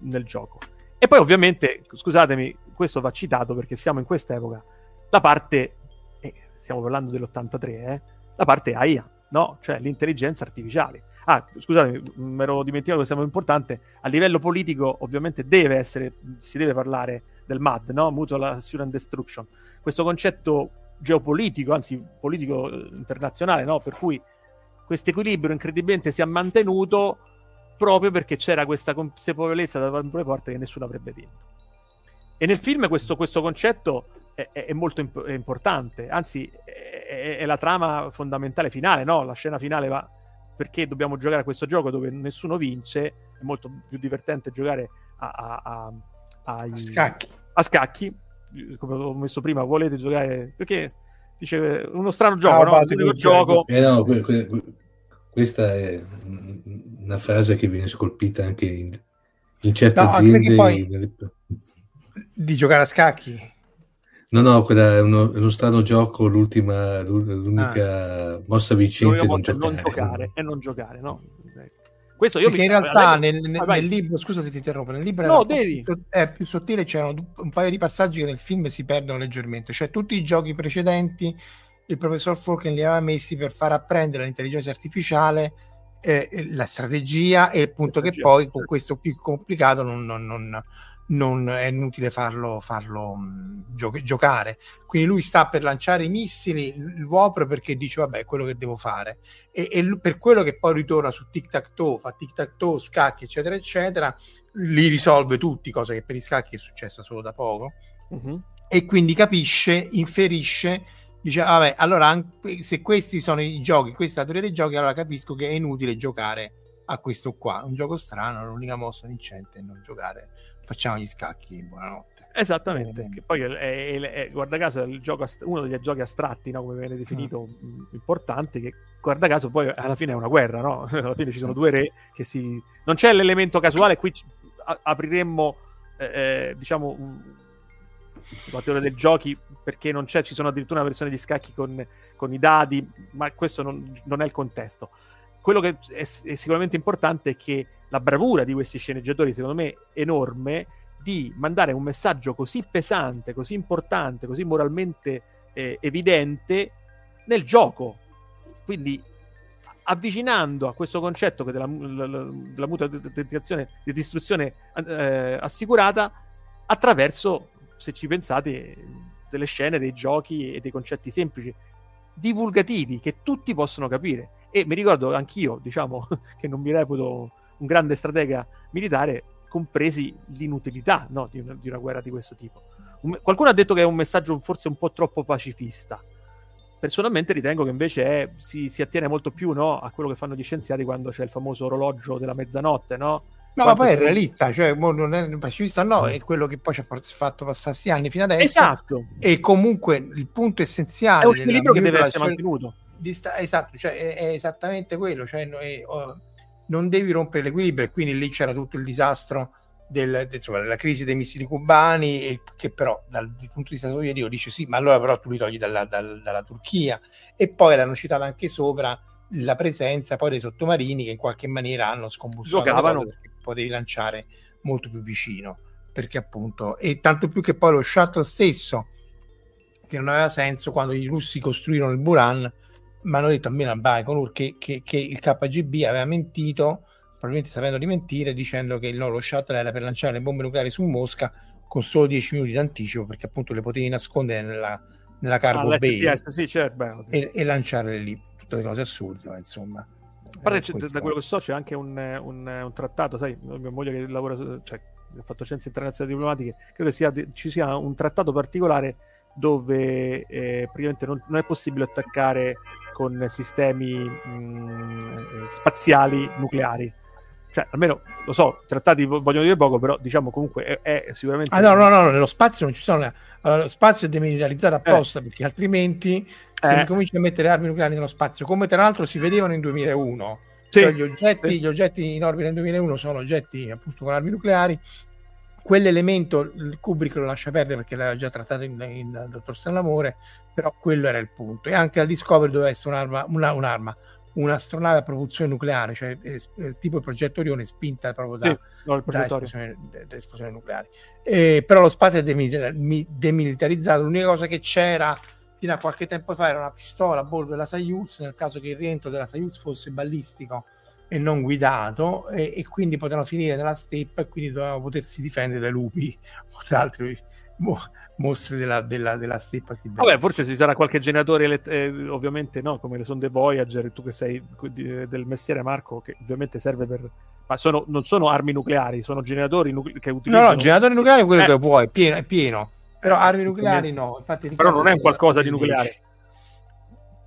nel gioco. E poi ovviamente, scusatemi, questo va citato perché siamo in quest'epoca, la parte, eh, stiamo parlando dell'83, eh, la parte AIA, no? Cioè l'intelligenza artificiale. Ah, scusatemi, mi ero dimenticato questo è molto importante, a livello politico ovviamente deve essere, si deve parlare del MAD, no? Mutual Assurance Destruction. Questo concetto geopolitico, anzi politico eh, internazionale, no? Per cui questo equilibrio incredibilmente si è mantenuto proprio perché c'era questa consapevolezza da le porte che nessuno avrebbe vinto. E nel film questo, questo concetto è, è molto imp- è importante, anzi è, è, la trama fondamentale finale, no? La scena finale va perché dobbiamo giocare a questo gioco dove nessuno vince, è molto più divertente giocare a, a, a, a scacchi. a scacchi, come ho messo prima, volete giocare perché dice uno strano gioco, ah, no? Un gioco. Eh no, que- que- questa è una frase che viene scolpita anche in, in certe no, aziende. Poi, nelle... Di giocare a scacchi. No, no, quella è uno, è uno strano gioco, l'ultima, l'unica ah. mossa vincente non giocare. non giocare. E non giocare, no? Questo io Perché mi... in realtà nel, nel, nel, libro, scusa se ti interrompo, nel libro no, devi. È più sottile, c'erano un paio di passaggi che nel film si perdono leggermente, cioè tutti i giochi precedenti il professor Falken li aveva messi per far apprendere l'intelligenza artificiale eh, la strategia e il punto che poi con questo più complicato non, non, non non è inutile farlo, farlo gio- giocare. Quindi lui sta per lanciare i missili, il Wopro perché dice vabbè è quello che devo fare e, e per quello che poi ritorna su tic tac toe, fa tic tac toe, scacchi eccetera eccetera, li risolve tutti, cosa che per i scacchi è successa solo da poco uh-huh. e quindi capisce, inferisce dice vabbè allora se questi sono i giochi, questa è la teoria dei giochi allora capisco che è inutile giocare a questo qua, un gioco strano, l'unica mossa vincente è non giocare facciamo gli scacchi, buonanotte. Esattamente, eh, che poi è, è, è, guarda caso è gioco, uno degli giochi astratti, no? come viene definito, mm. importante, che guarda caso poi alla fine è una guerra, no? (laughs) alla fine ci sono due re che si... Non c'è l'elemento casuale, qui apriremmo, eh, eh, diciamo, un... la teoria dei giochi, perché non c'è, ci sono addirittura una versione di scacchi con, con i dadi, ma questo non, non è il contesto quello che è, sicuramente importante è che la bravura di questi sceneggiatori, secondo me, enorme, di mandare un messaggio così pesante, così importante, così moralmente eh, evidente nel gioco. Quindi avvicinando a questo concetto della, della, della mutua autenticazione di distruzione eh, assicurata attraverso, se ci pensate, delle scene, dei giochi e dei concetti semplici, divulgativi che tutti possono capire e mi ricordo anch'io, diciamo, (laughs) che non mi reputo un grande stratega militare, compresi l'inutilità no, di, una, di, una, guerra di questo tipo. Un, qualcuno ha detto che è un messaggio forse un po' troppo pacifista. Personalmente ritengo che invece è, si, si, attiene molto più no, a quello che fanno gli scienziati quando c'è il famoso orologio della mezzanotte, no? No, ma poi è realista, cioè non è pacifista, no, è quello che poi ci ha fatto passare questi anni fino adesso. Esatto. E comunque il punto essenziale è un equilibrio che deve essere mantenuto sta- esatto, cioè è, è, esattamente quello, cioè è, oh, non devi rompere l'equilibrio e quindi lì c'era tutto il disastro del, insomma, della crisi dei missili cubani e che però dal, dal punto di vista sovietico dice sì, ma allora però tu li togli dalla, dalla, dalla Turchia. E poi l'hanno citato anche sopra la presenza poi dei sottomarini che in qualche maniera hanno scombussolato perché potevi lanciare molto più vicino perché appunto e tanto più che poi lo shuttle stesso che non aveva senso quando i russi costruirono il Buran ma hanno detto almeno a Baikonur che, che, che, il KGB aveva mentito, probabilmente sapendo di mentire, dicendo che no, lo shuttle era per lanciare le bombe nucleari su Mosca con solo 10 minuti d'anticipo, perché appunto le potevi nascondere nella, nella cargo ah, bay sì, certo, e, e, lanciarle lì, tutte le cose assurde, ma insomma. A parte eh, da quello che so c'è anche un, un, un trattato, sai, mia moglie che lavora, cioè, ha fatto scienze internazionali diplomatiche, credo che sia, ci sia un trattato particolare dove eh, praticamente non, non, è possibile attaccare con sistemi mh, mm, spaziali nucleari. Cioè, almeno lo so, trattati vogliono dire poco, però diciamo comunque è, è sicuramente. Ah, no, no, no, nello spazio non ci sono. Allora, lo spazio è demilitarizzato apposta eh. perché altrimenti eh. si comincia a mettere armi nucleari nello spazio, come tra l'altro si vedevano in 2001. Sì. Cioè, gli, oggetti, sì. gli oggetti in orbita nel 2001 sono oggetti appunto con armi nucleari quell'elemento Kubrick lo lascia perdere perché l'aveva già trattato in, in Dottor Stranamore però quello era il punto. E anche la Discovery doveva essere un'arma, una, un'arma un'astronave a propulsione nucleare cioè eh, tipo il progetto Orione spinta proprio da, sì, no, da, esplosioni, da esplosioni, nucleari. Eh, però lo spazio è demilitarizzato. L'unica cosa che c'era fino a qualche tempo fa era una pistola a bordo della Soyuz nel caso che il rientro della Soyuz fosse ballistico e non guidato e, e quindi potevano finire nella steppa e quindi dovevano potersi difendere dai lupi o da altri mo- mostri della, della, della steppa Vabbè, forse ci sarà qualche generatore, eh, ovviamente no, come le sonde Voyager, tu che sei del mestiere Marco, che ovviamente serve per... Ma sono, non sono armi nucleari, sono generatori nucle- che utilizzano... No, no, generatori nucleari quello eh. che puoi, è pieno, è pieno Però armi nucleari no. Infatti, Però non è un qualcosa di nucleare.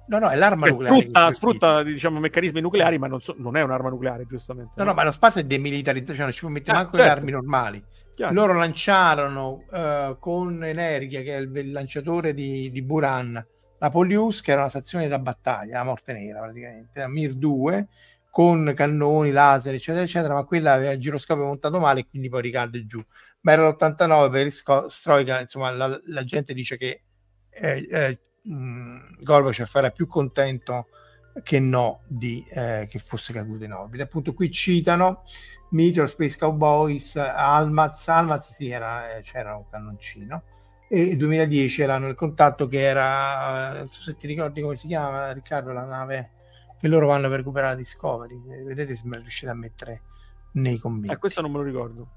No, no, è l'arma nucleare. Sfrutta, sfrutta diciamo, meccanismi nucleari, ma non, so- non è un'arma nucleare, giustamente. No, no, ma lo spazio è demilitarizzato, cioè non ci può mettere Eh, manco certo. le armi normali. Chiaro. Loro lanciarono eh, con Energia, che è il, il lanciatore di, di Buran, la Polius, che era una stazione da battaglia, la morte nera praticamente, la Mir 2, con cannoni, laser, eccetera, eccetera, ma quella aveva il giroscopio montato male e quindi poi ricade giù. Ma era l'89 per Stroika, insomma, la, la gente dice che eh, eh, mh, Gorbachev era più contento che no di eh, che fosse caduto in orbita. Appunto, qui citano Meteor Space Cowboys, Almaz, Almaz sì, era, eh, c'era un cannoncino. E il 2010 erano il contatto che era, eh, non so se ti ricordi come si chiama, Riccardo, la nave che loro vanno per recuperare la Discovery. Vedete se me riuscite a mettere nei commenti. Eh, questo non me lo ricordo.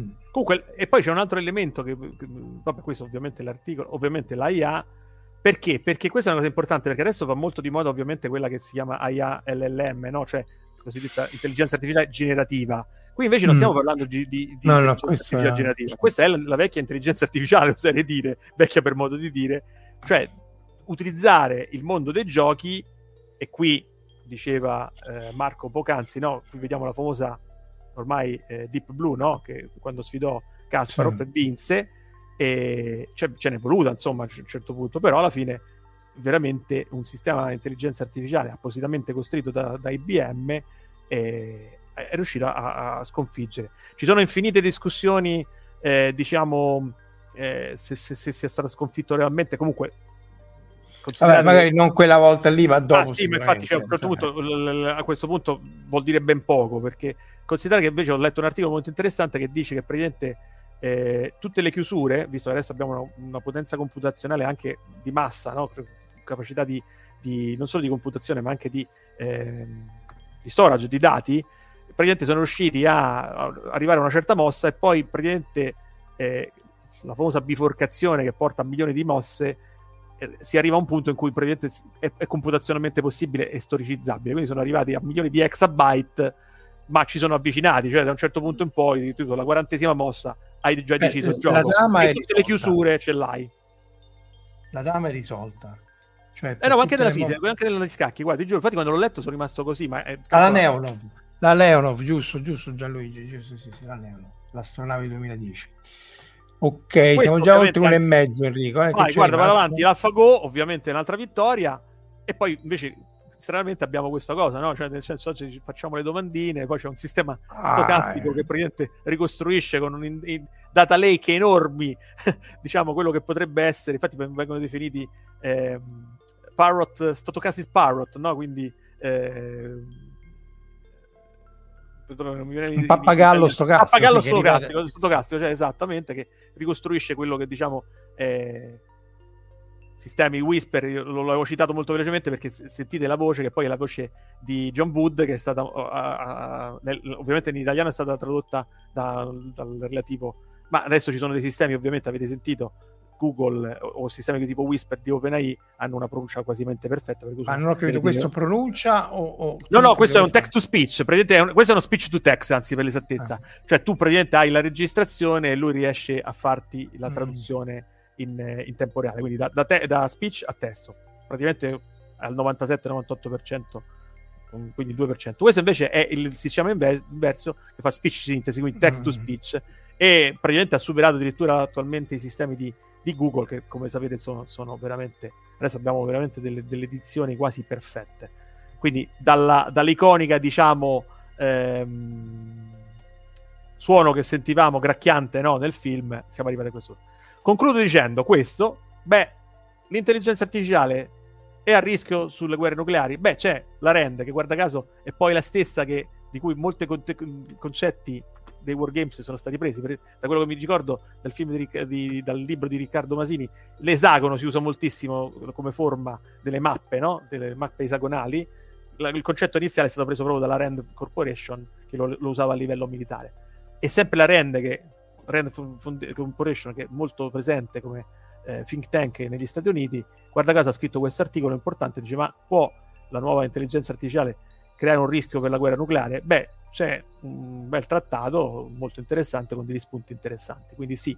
Mm. Comunque, e poi c'è un altro elemento che, che- vabbè, questo ovviamente l'articolo, ovviamente l'AIA. Perché? Perché questa è una cosa importante, perché adesso va molto di moda ovviamente quella che si chiama AIA LLM, no? Cioè cosiddetta intelligenza artificiale generativa. Qui invece non Mm. stiamo parlando di, di, di No, no, intelligenza questo artificiale è- generativa. Questa è la, la vecchia intelligenza artificiale, (laughs) oserei dire, vecchia per modo di dire, cioè utilizzare il mondo dei giochi e qui diceva eh, Marco poc'anzi, no? Qui vediamo la famosa ormai eh, Deep Blue, no? Che quando sfidò Kasparov Sì. vinse, e cioè, ce n'è voluta insomma a un certo punto, però alla fine veramente un sistema di intelligenza artificiale appositamente costruito da, da IBM eh, è riuscito a, a sconfiggere. Ci sono infinite discussioni, eh, diciamo, eh, se, se, se sia stato sconfitto realmente, comunque... Vabbè, magari non quella volta lì, ma dopo. Ah, sì, ma infatti cioè, a, certo sicuramente, punto, a questo punto vuol dire ben poco, perché considerate che invece ho letto un articolo molto interessante che dice che praticamente eh, tutte le chiusure, visto che adesso abbiamo una, una potenza computazionale anche di massa, no? capacità di, di- non solo di computazione, ma anche di, ehm, di storage di dati, praticamente sono riusciti a, a arrivare a una certa mossa e poi praticamente eh, la famosa biforcazione che porta a milioni di mosse eh, si arriva a un punto in cui praticamente è, è computazionalmente possibile e storicizzabile. Quindi sono arrivati a milioni di exabyte, ma ci sono avvicinati, cioè da un certo punto in poi, la quarantesima mossa, hai già deciso il Eh, la gioco. dama E tutte le risolta. chiusure ce l'hai. La dama è risolta. Cioè, Eh no, anche della le mo- fisica, anche della scacchi. Guarda, ti giuro, infatti quando l'ho letto sono rimasto così, ma è Ah, la Neonov. La Leonov, giusto, giusto Gianluigi, giusto, sì, sì, la Neonov. L'astronave 2010. Ok, siamo già oltre un'ora e mezzo Enrico. Eh, Vai, guarda, vado avanti. l'AlphaGo, ovviamente, un'altra vittoria. E poi invece, stranamente, abbiamo questa cosa, no? Cioè, nel senso, oggi ci facciamo le domandine, poi c'è un sistema Ah, stocastico eh. che praticamente ricostruisce con un in- in- data lake enormi, (laughs) diciamo, quello che potrebbe essere. Infatti, vengono definiti ehm, Parrot, Stochastic Parrot, no? Quindi. viene Un pappagallo stocastico, Pappagallo sì, stocastico, stocastico, cioè esattamente, che ricostruisce quello che diciamo eh, sistemi Whisper, lo- l'avevo citato molto velocemente perché sentite la voce che poi è la voce di John Wood che è stata uh, uh, nel- ovviamente in italiano è stata tradotta da- dal relativo ma adesso ci sono dei sistemi ovviamente avete sentito Google o, o sistemi tipo Whisper di OpenAI hanno una pronuncia quasi perfetta Ma sono non ho capito, questo pronuncia o... o- No, no, questo è un text to speech. praticamente è un- questo è uno speech to text, anzi, per l'esattezza. Cioè, tu praticamente hai la registrazione e lui riesce a farti la Mm. In, eh, in tempo reale, quindi da, da te- da speech a testo. Praticamente al 97-98%, con- quindi il 2%. Questo invece è il sistema inver- inverso che fa speech sintesi, quindi text to Mm. speech, e praticamente ha superato addirittura attualmente i sistemi di, di Google, che come sapete sono, sono veramente, adesso abbiamo veramente delle, delle edizioni quasi perfette. Quindi dalla, dall'iconica, diciamo, ehm, suono che sentivamo gracchiante no, nel film, siamo arrivati a questo. Concludo dicendo questo, beh, l'intelligenza artificiale è a rischio sulle guerre nucleari? Beh, c'è la RAND, che guarda caso è poi la stessa che, di cui molti conte- concetti dei wargames sono stati presi. Per- da quello che mi ricordo dal, di di- dal libro di Riccardo Masini, l'esagono si usa moltissimo come forma delle mappe, no? delle mappe esagonali. La- il concetto iniziale è stato preso proprio dalla RAND Corporation, che lo, lo usava a livello militare. E sempre la RAND, che, RAND Corporation, che è molto presente come eh, think tank negli Stati Uniti, guarda caso ha scritto questo articolo importante, dice ma può la nuova intelligenza artificiale creare un rischio per la guerra nucleare? Beh, c'è un bel trattato molto interessante con degli spunti interessanti, quindi sì,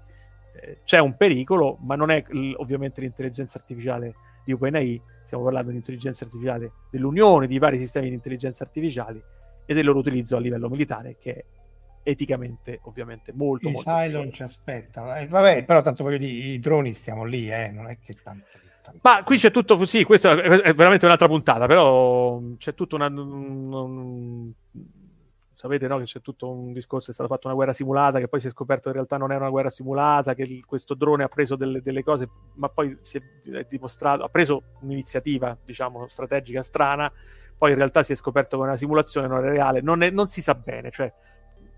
eh, c'è un pericolo, ma non è l- ovviamente l'intelligenza artificiale di OpenAI, stiamo parlando di intelligenza artificiale dell'unione di vari sistemi di intelligenza artificiali e del loro utilizzo a livello militare, che è eticamente ovviamente molto, molto Cylon ci aspetta. Eh, vabbè però tanto voglio dire i droni stiamo lì eh, non è che tanto, tanto... ma qui c'è tutto sì questa è veramente un'altra puntata però c'è tutto una un, un, sapete no, che c'è tutto un discorso è stata fatta una guerra simulata che poi si è scoperto che in realtà non era una guerra simulata che questo drone ha preso delle, delle, cose ma poi si è, è dimostrato ha preso un'iniziativa diciamo strategica strana poi in realtà si è scoperto che è una simulazione non è reale non, è, non si sa bene cioè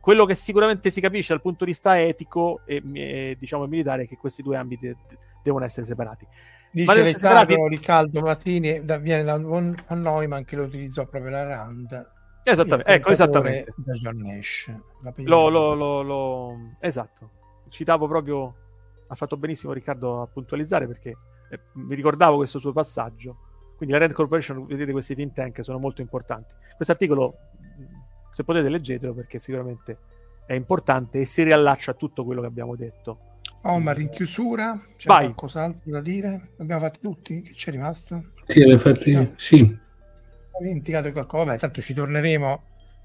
quello che sicuramente si capisce dal punto di vista etico e, e diciamo militare è che questi due ambiti de- devono essere separati. Dice Ma separati... Riccardo Martini da, viene da von Neumann che lo utilizzò proprio la Rand. Esattamente, ecco, esattamente. Da John Nash. Lo, lo, lo, lo, Esatto, citavo proprio, ha fatto benissimo Riccardo a puntualizzare perché eh, mi ricordavo questo suo passaggio. Quindi la Red Corporation, vedete questi think tank sono molto importanti. Questo articolo se potete leggetelo perché sicuramente è importante e si riallaccia a tutto quello che abbiamo detto. Omar, in chiusura, c'è Vai. qualcos'altro da dire? Abbiamo fatti tutti? Che c'è rimasto? Sì, infatti, no. sì. Ho dimenticato qualcosa, vabbè, tanto ci torneremo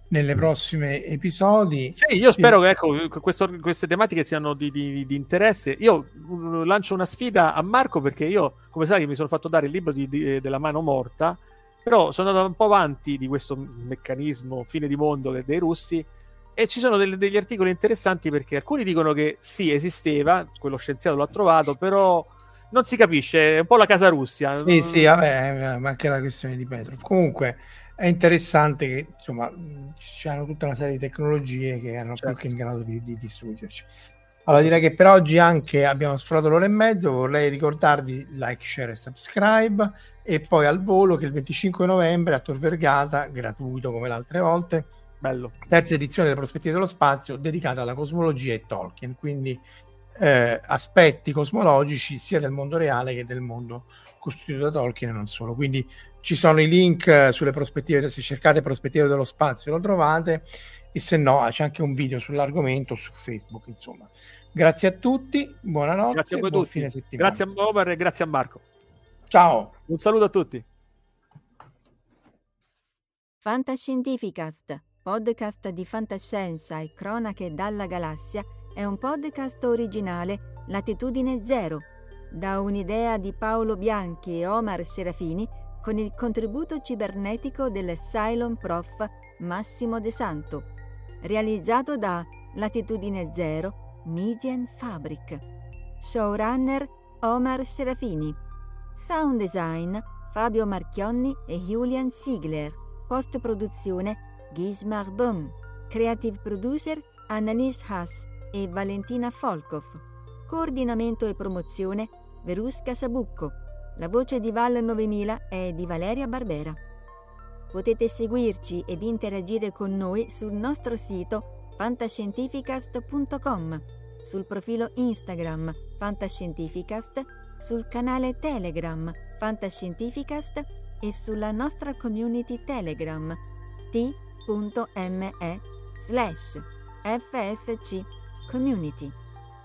nelle prossime episodi. Sì, io spero che ecco, questo, queste tematiche siano di, di, di, interesse. Io uh, lancio una sfida a Marco perché io, come sai, mi sono fatto dare il libro di, della mano morta però sono andato un po' avanti di questo meccanismo fine di mondo dei russi e ci sono delle, degli articoli interessanti perché alcuni dicono che sì, esisteva, quello scienziato l'ha trovato, però non si capisce, è un po' la casa Russia. Sì, sì, vabbè, ma anche la questione di Petro. Comunque è interessante che insomma c'erano tutta una serie di tecnologie che erano certo. più che in grado di, di distruggerci. Allora direi che per oggi anche abbiamo sforato l'ora e mezzo, vorrei ricordarvi like, share e subscribe. E poi al volo che il 25 novembre a Tor Vergata, gratuito come le altre volte, Bello. terza edizione delle prospettive dello spazio dedicata alla cosmologia e Tolkien, quindi eh, aspetti cosmologici sia del mondo reale che del mondo costituito da Tolkien e non solo. Quindi ci sono i link eh, sulle prospettive, se cercate prospettive dello spazio lo trovate e se no c'è anche un video sull'argomento su Facebook, insomma. Grazie a tutti, buonanotte, grazie a voi buon tutti. fine settimana. Grazie a Omer e grazie a Marco. Ciao. Un saluto a tutti. Fantascientificast, podcast di fantascienza e cronache dalla galassia, è un podcast originale Latitudine Zero, da un'idea di Paolo Bianchi e Omar Serafini con il contributo cibernetico del Cylon Prof Massimo De Santo, realizzato da Latitudine Zero Median Fabric. Showrunner Omar Serafini. Sound design Fabio Marchionni e Julian Ziegler. Post produzione Gismar Böhm. Creative producer Annalise Haas e Valentina Folkov. Coordinamento e promozione Verusca Sabucco. La voce di Val 9000 è di Valeria Barbera. Potete seguirci ed interagire con noi sul nostro sito fantascientificast.com, sul profilo Instagram Fantascientificast sul canale Telegram Fantascientificast e sulla nostra community Telegram t.me slash fsc community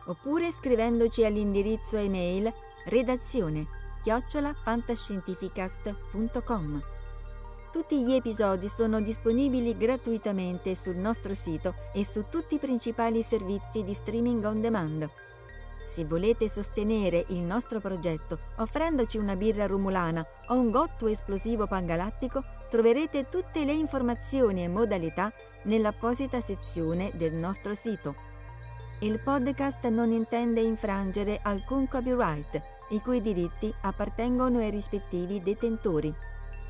oppure scrivendoci all'indirizzo email redazione chiocciolafantascientificast.com. Tutti gli episodi sono disponibili gratuitamente sul nostro sito e su tutti i principali servizi di streaming on demand se volete sostenere il nostro progetto offrendoci una birra rumulana o un gotto esplosivo pangalattico, troverete tutte le informazioni e modalità nell'apposita sezione del nostro sito. Il podcast non intende infrangere alcun copyright, i cui diritti appartengono ai rispettivi detentori.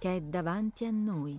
che è davanti a noi.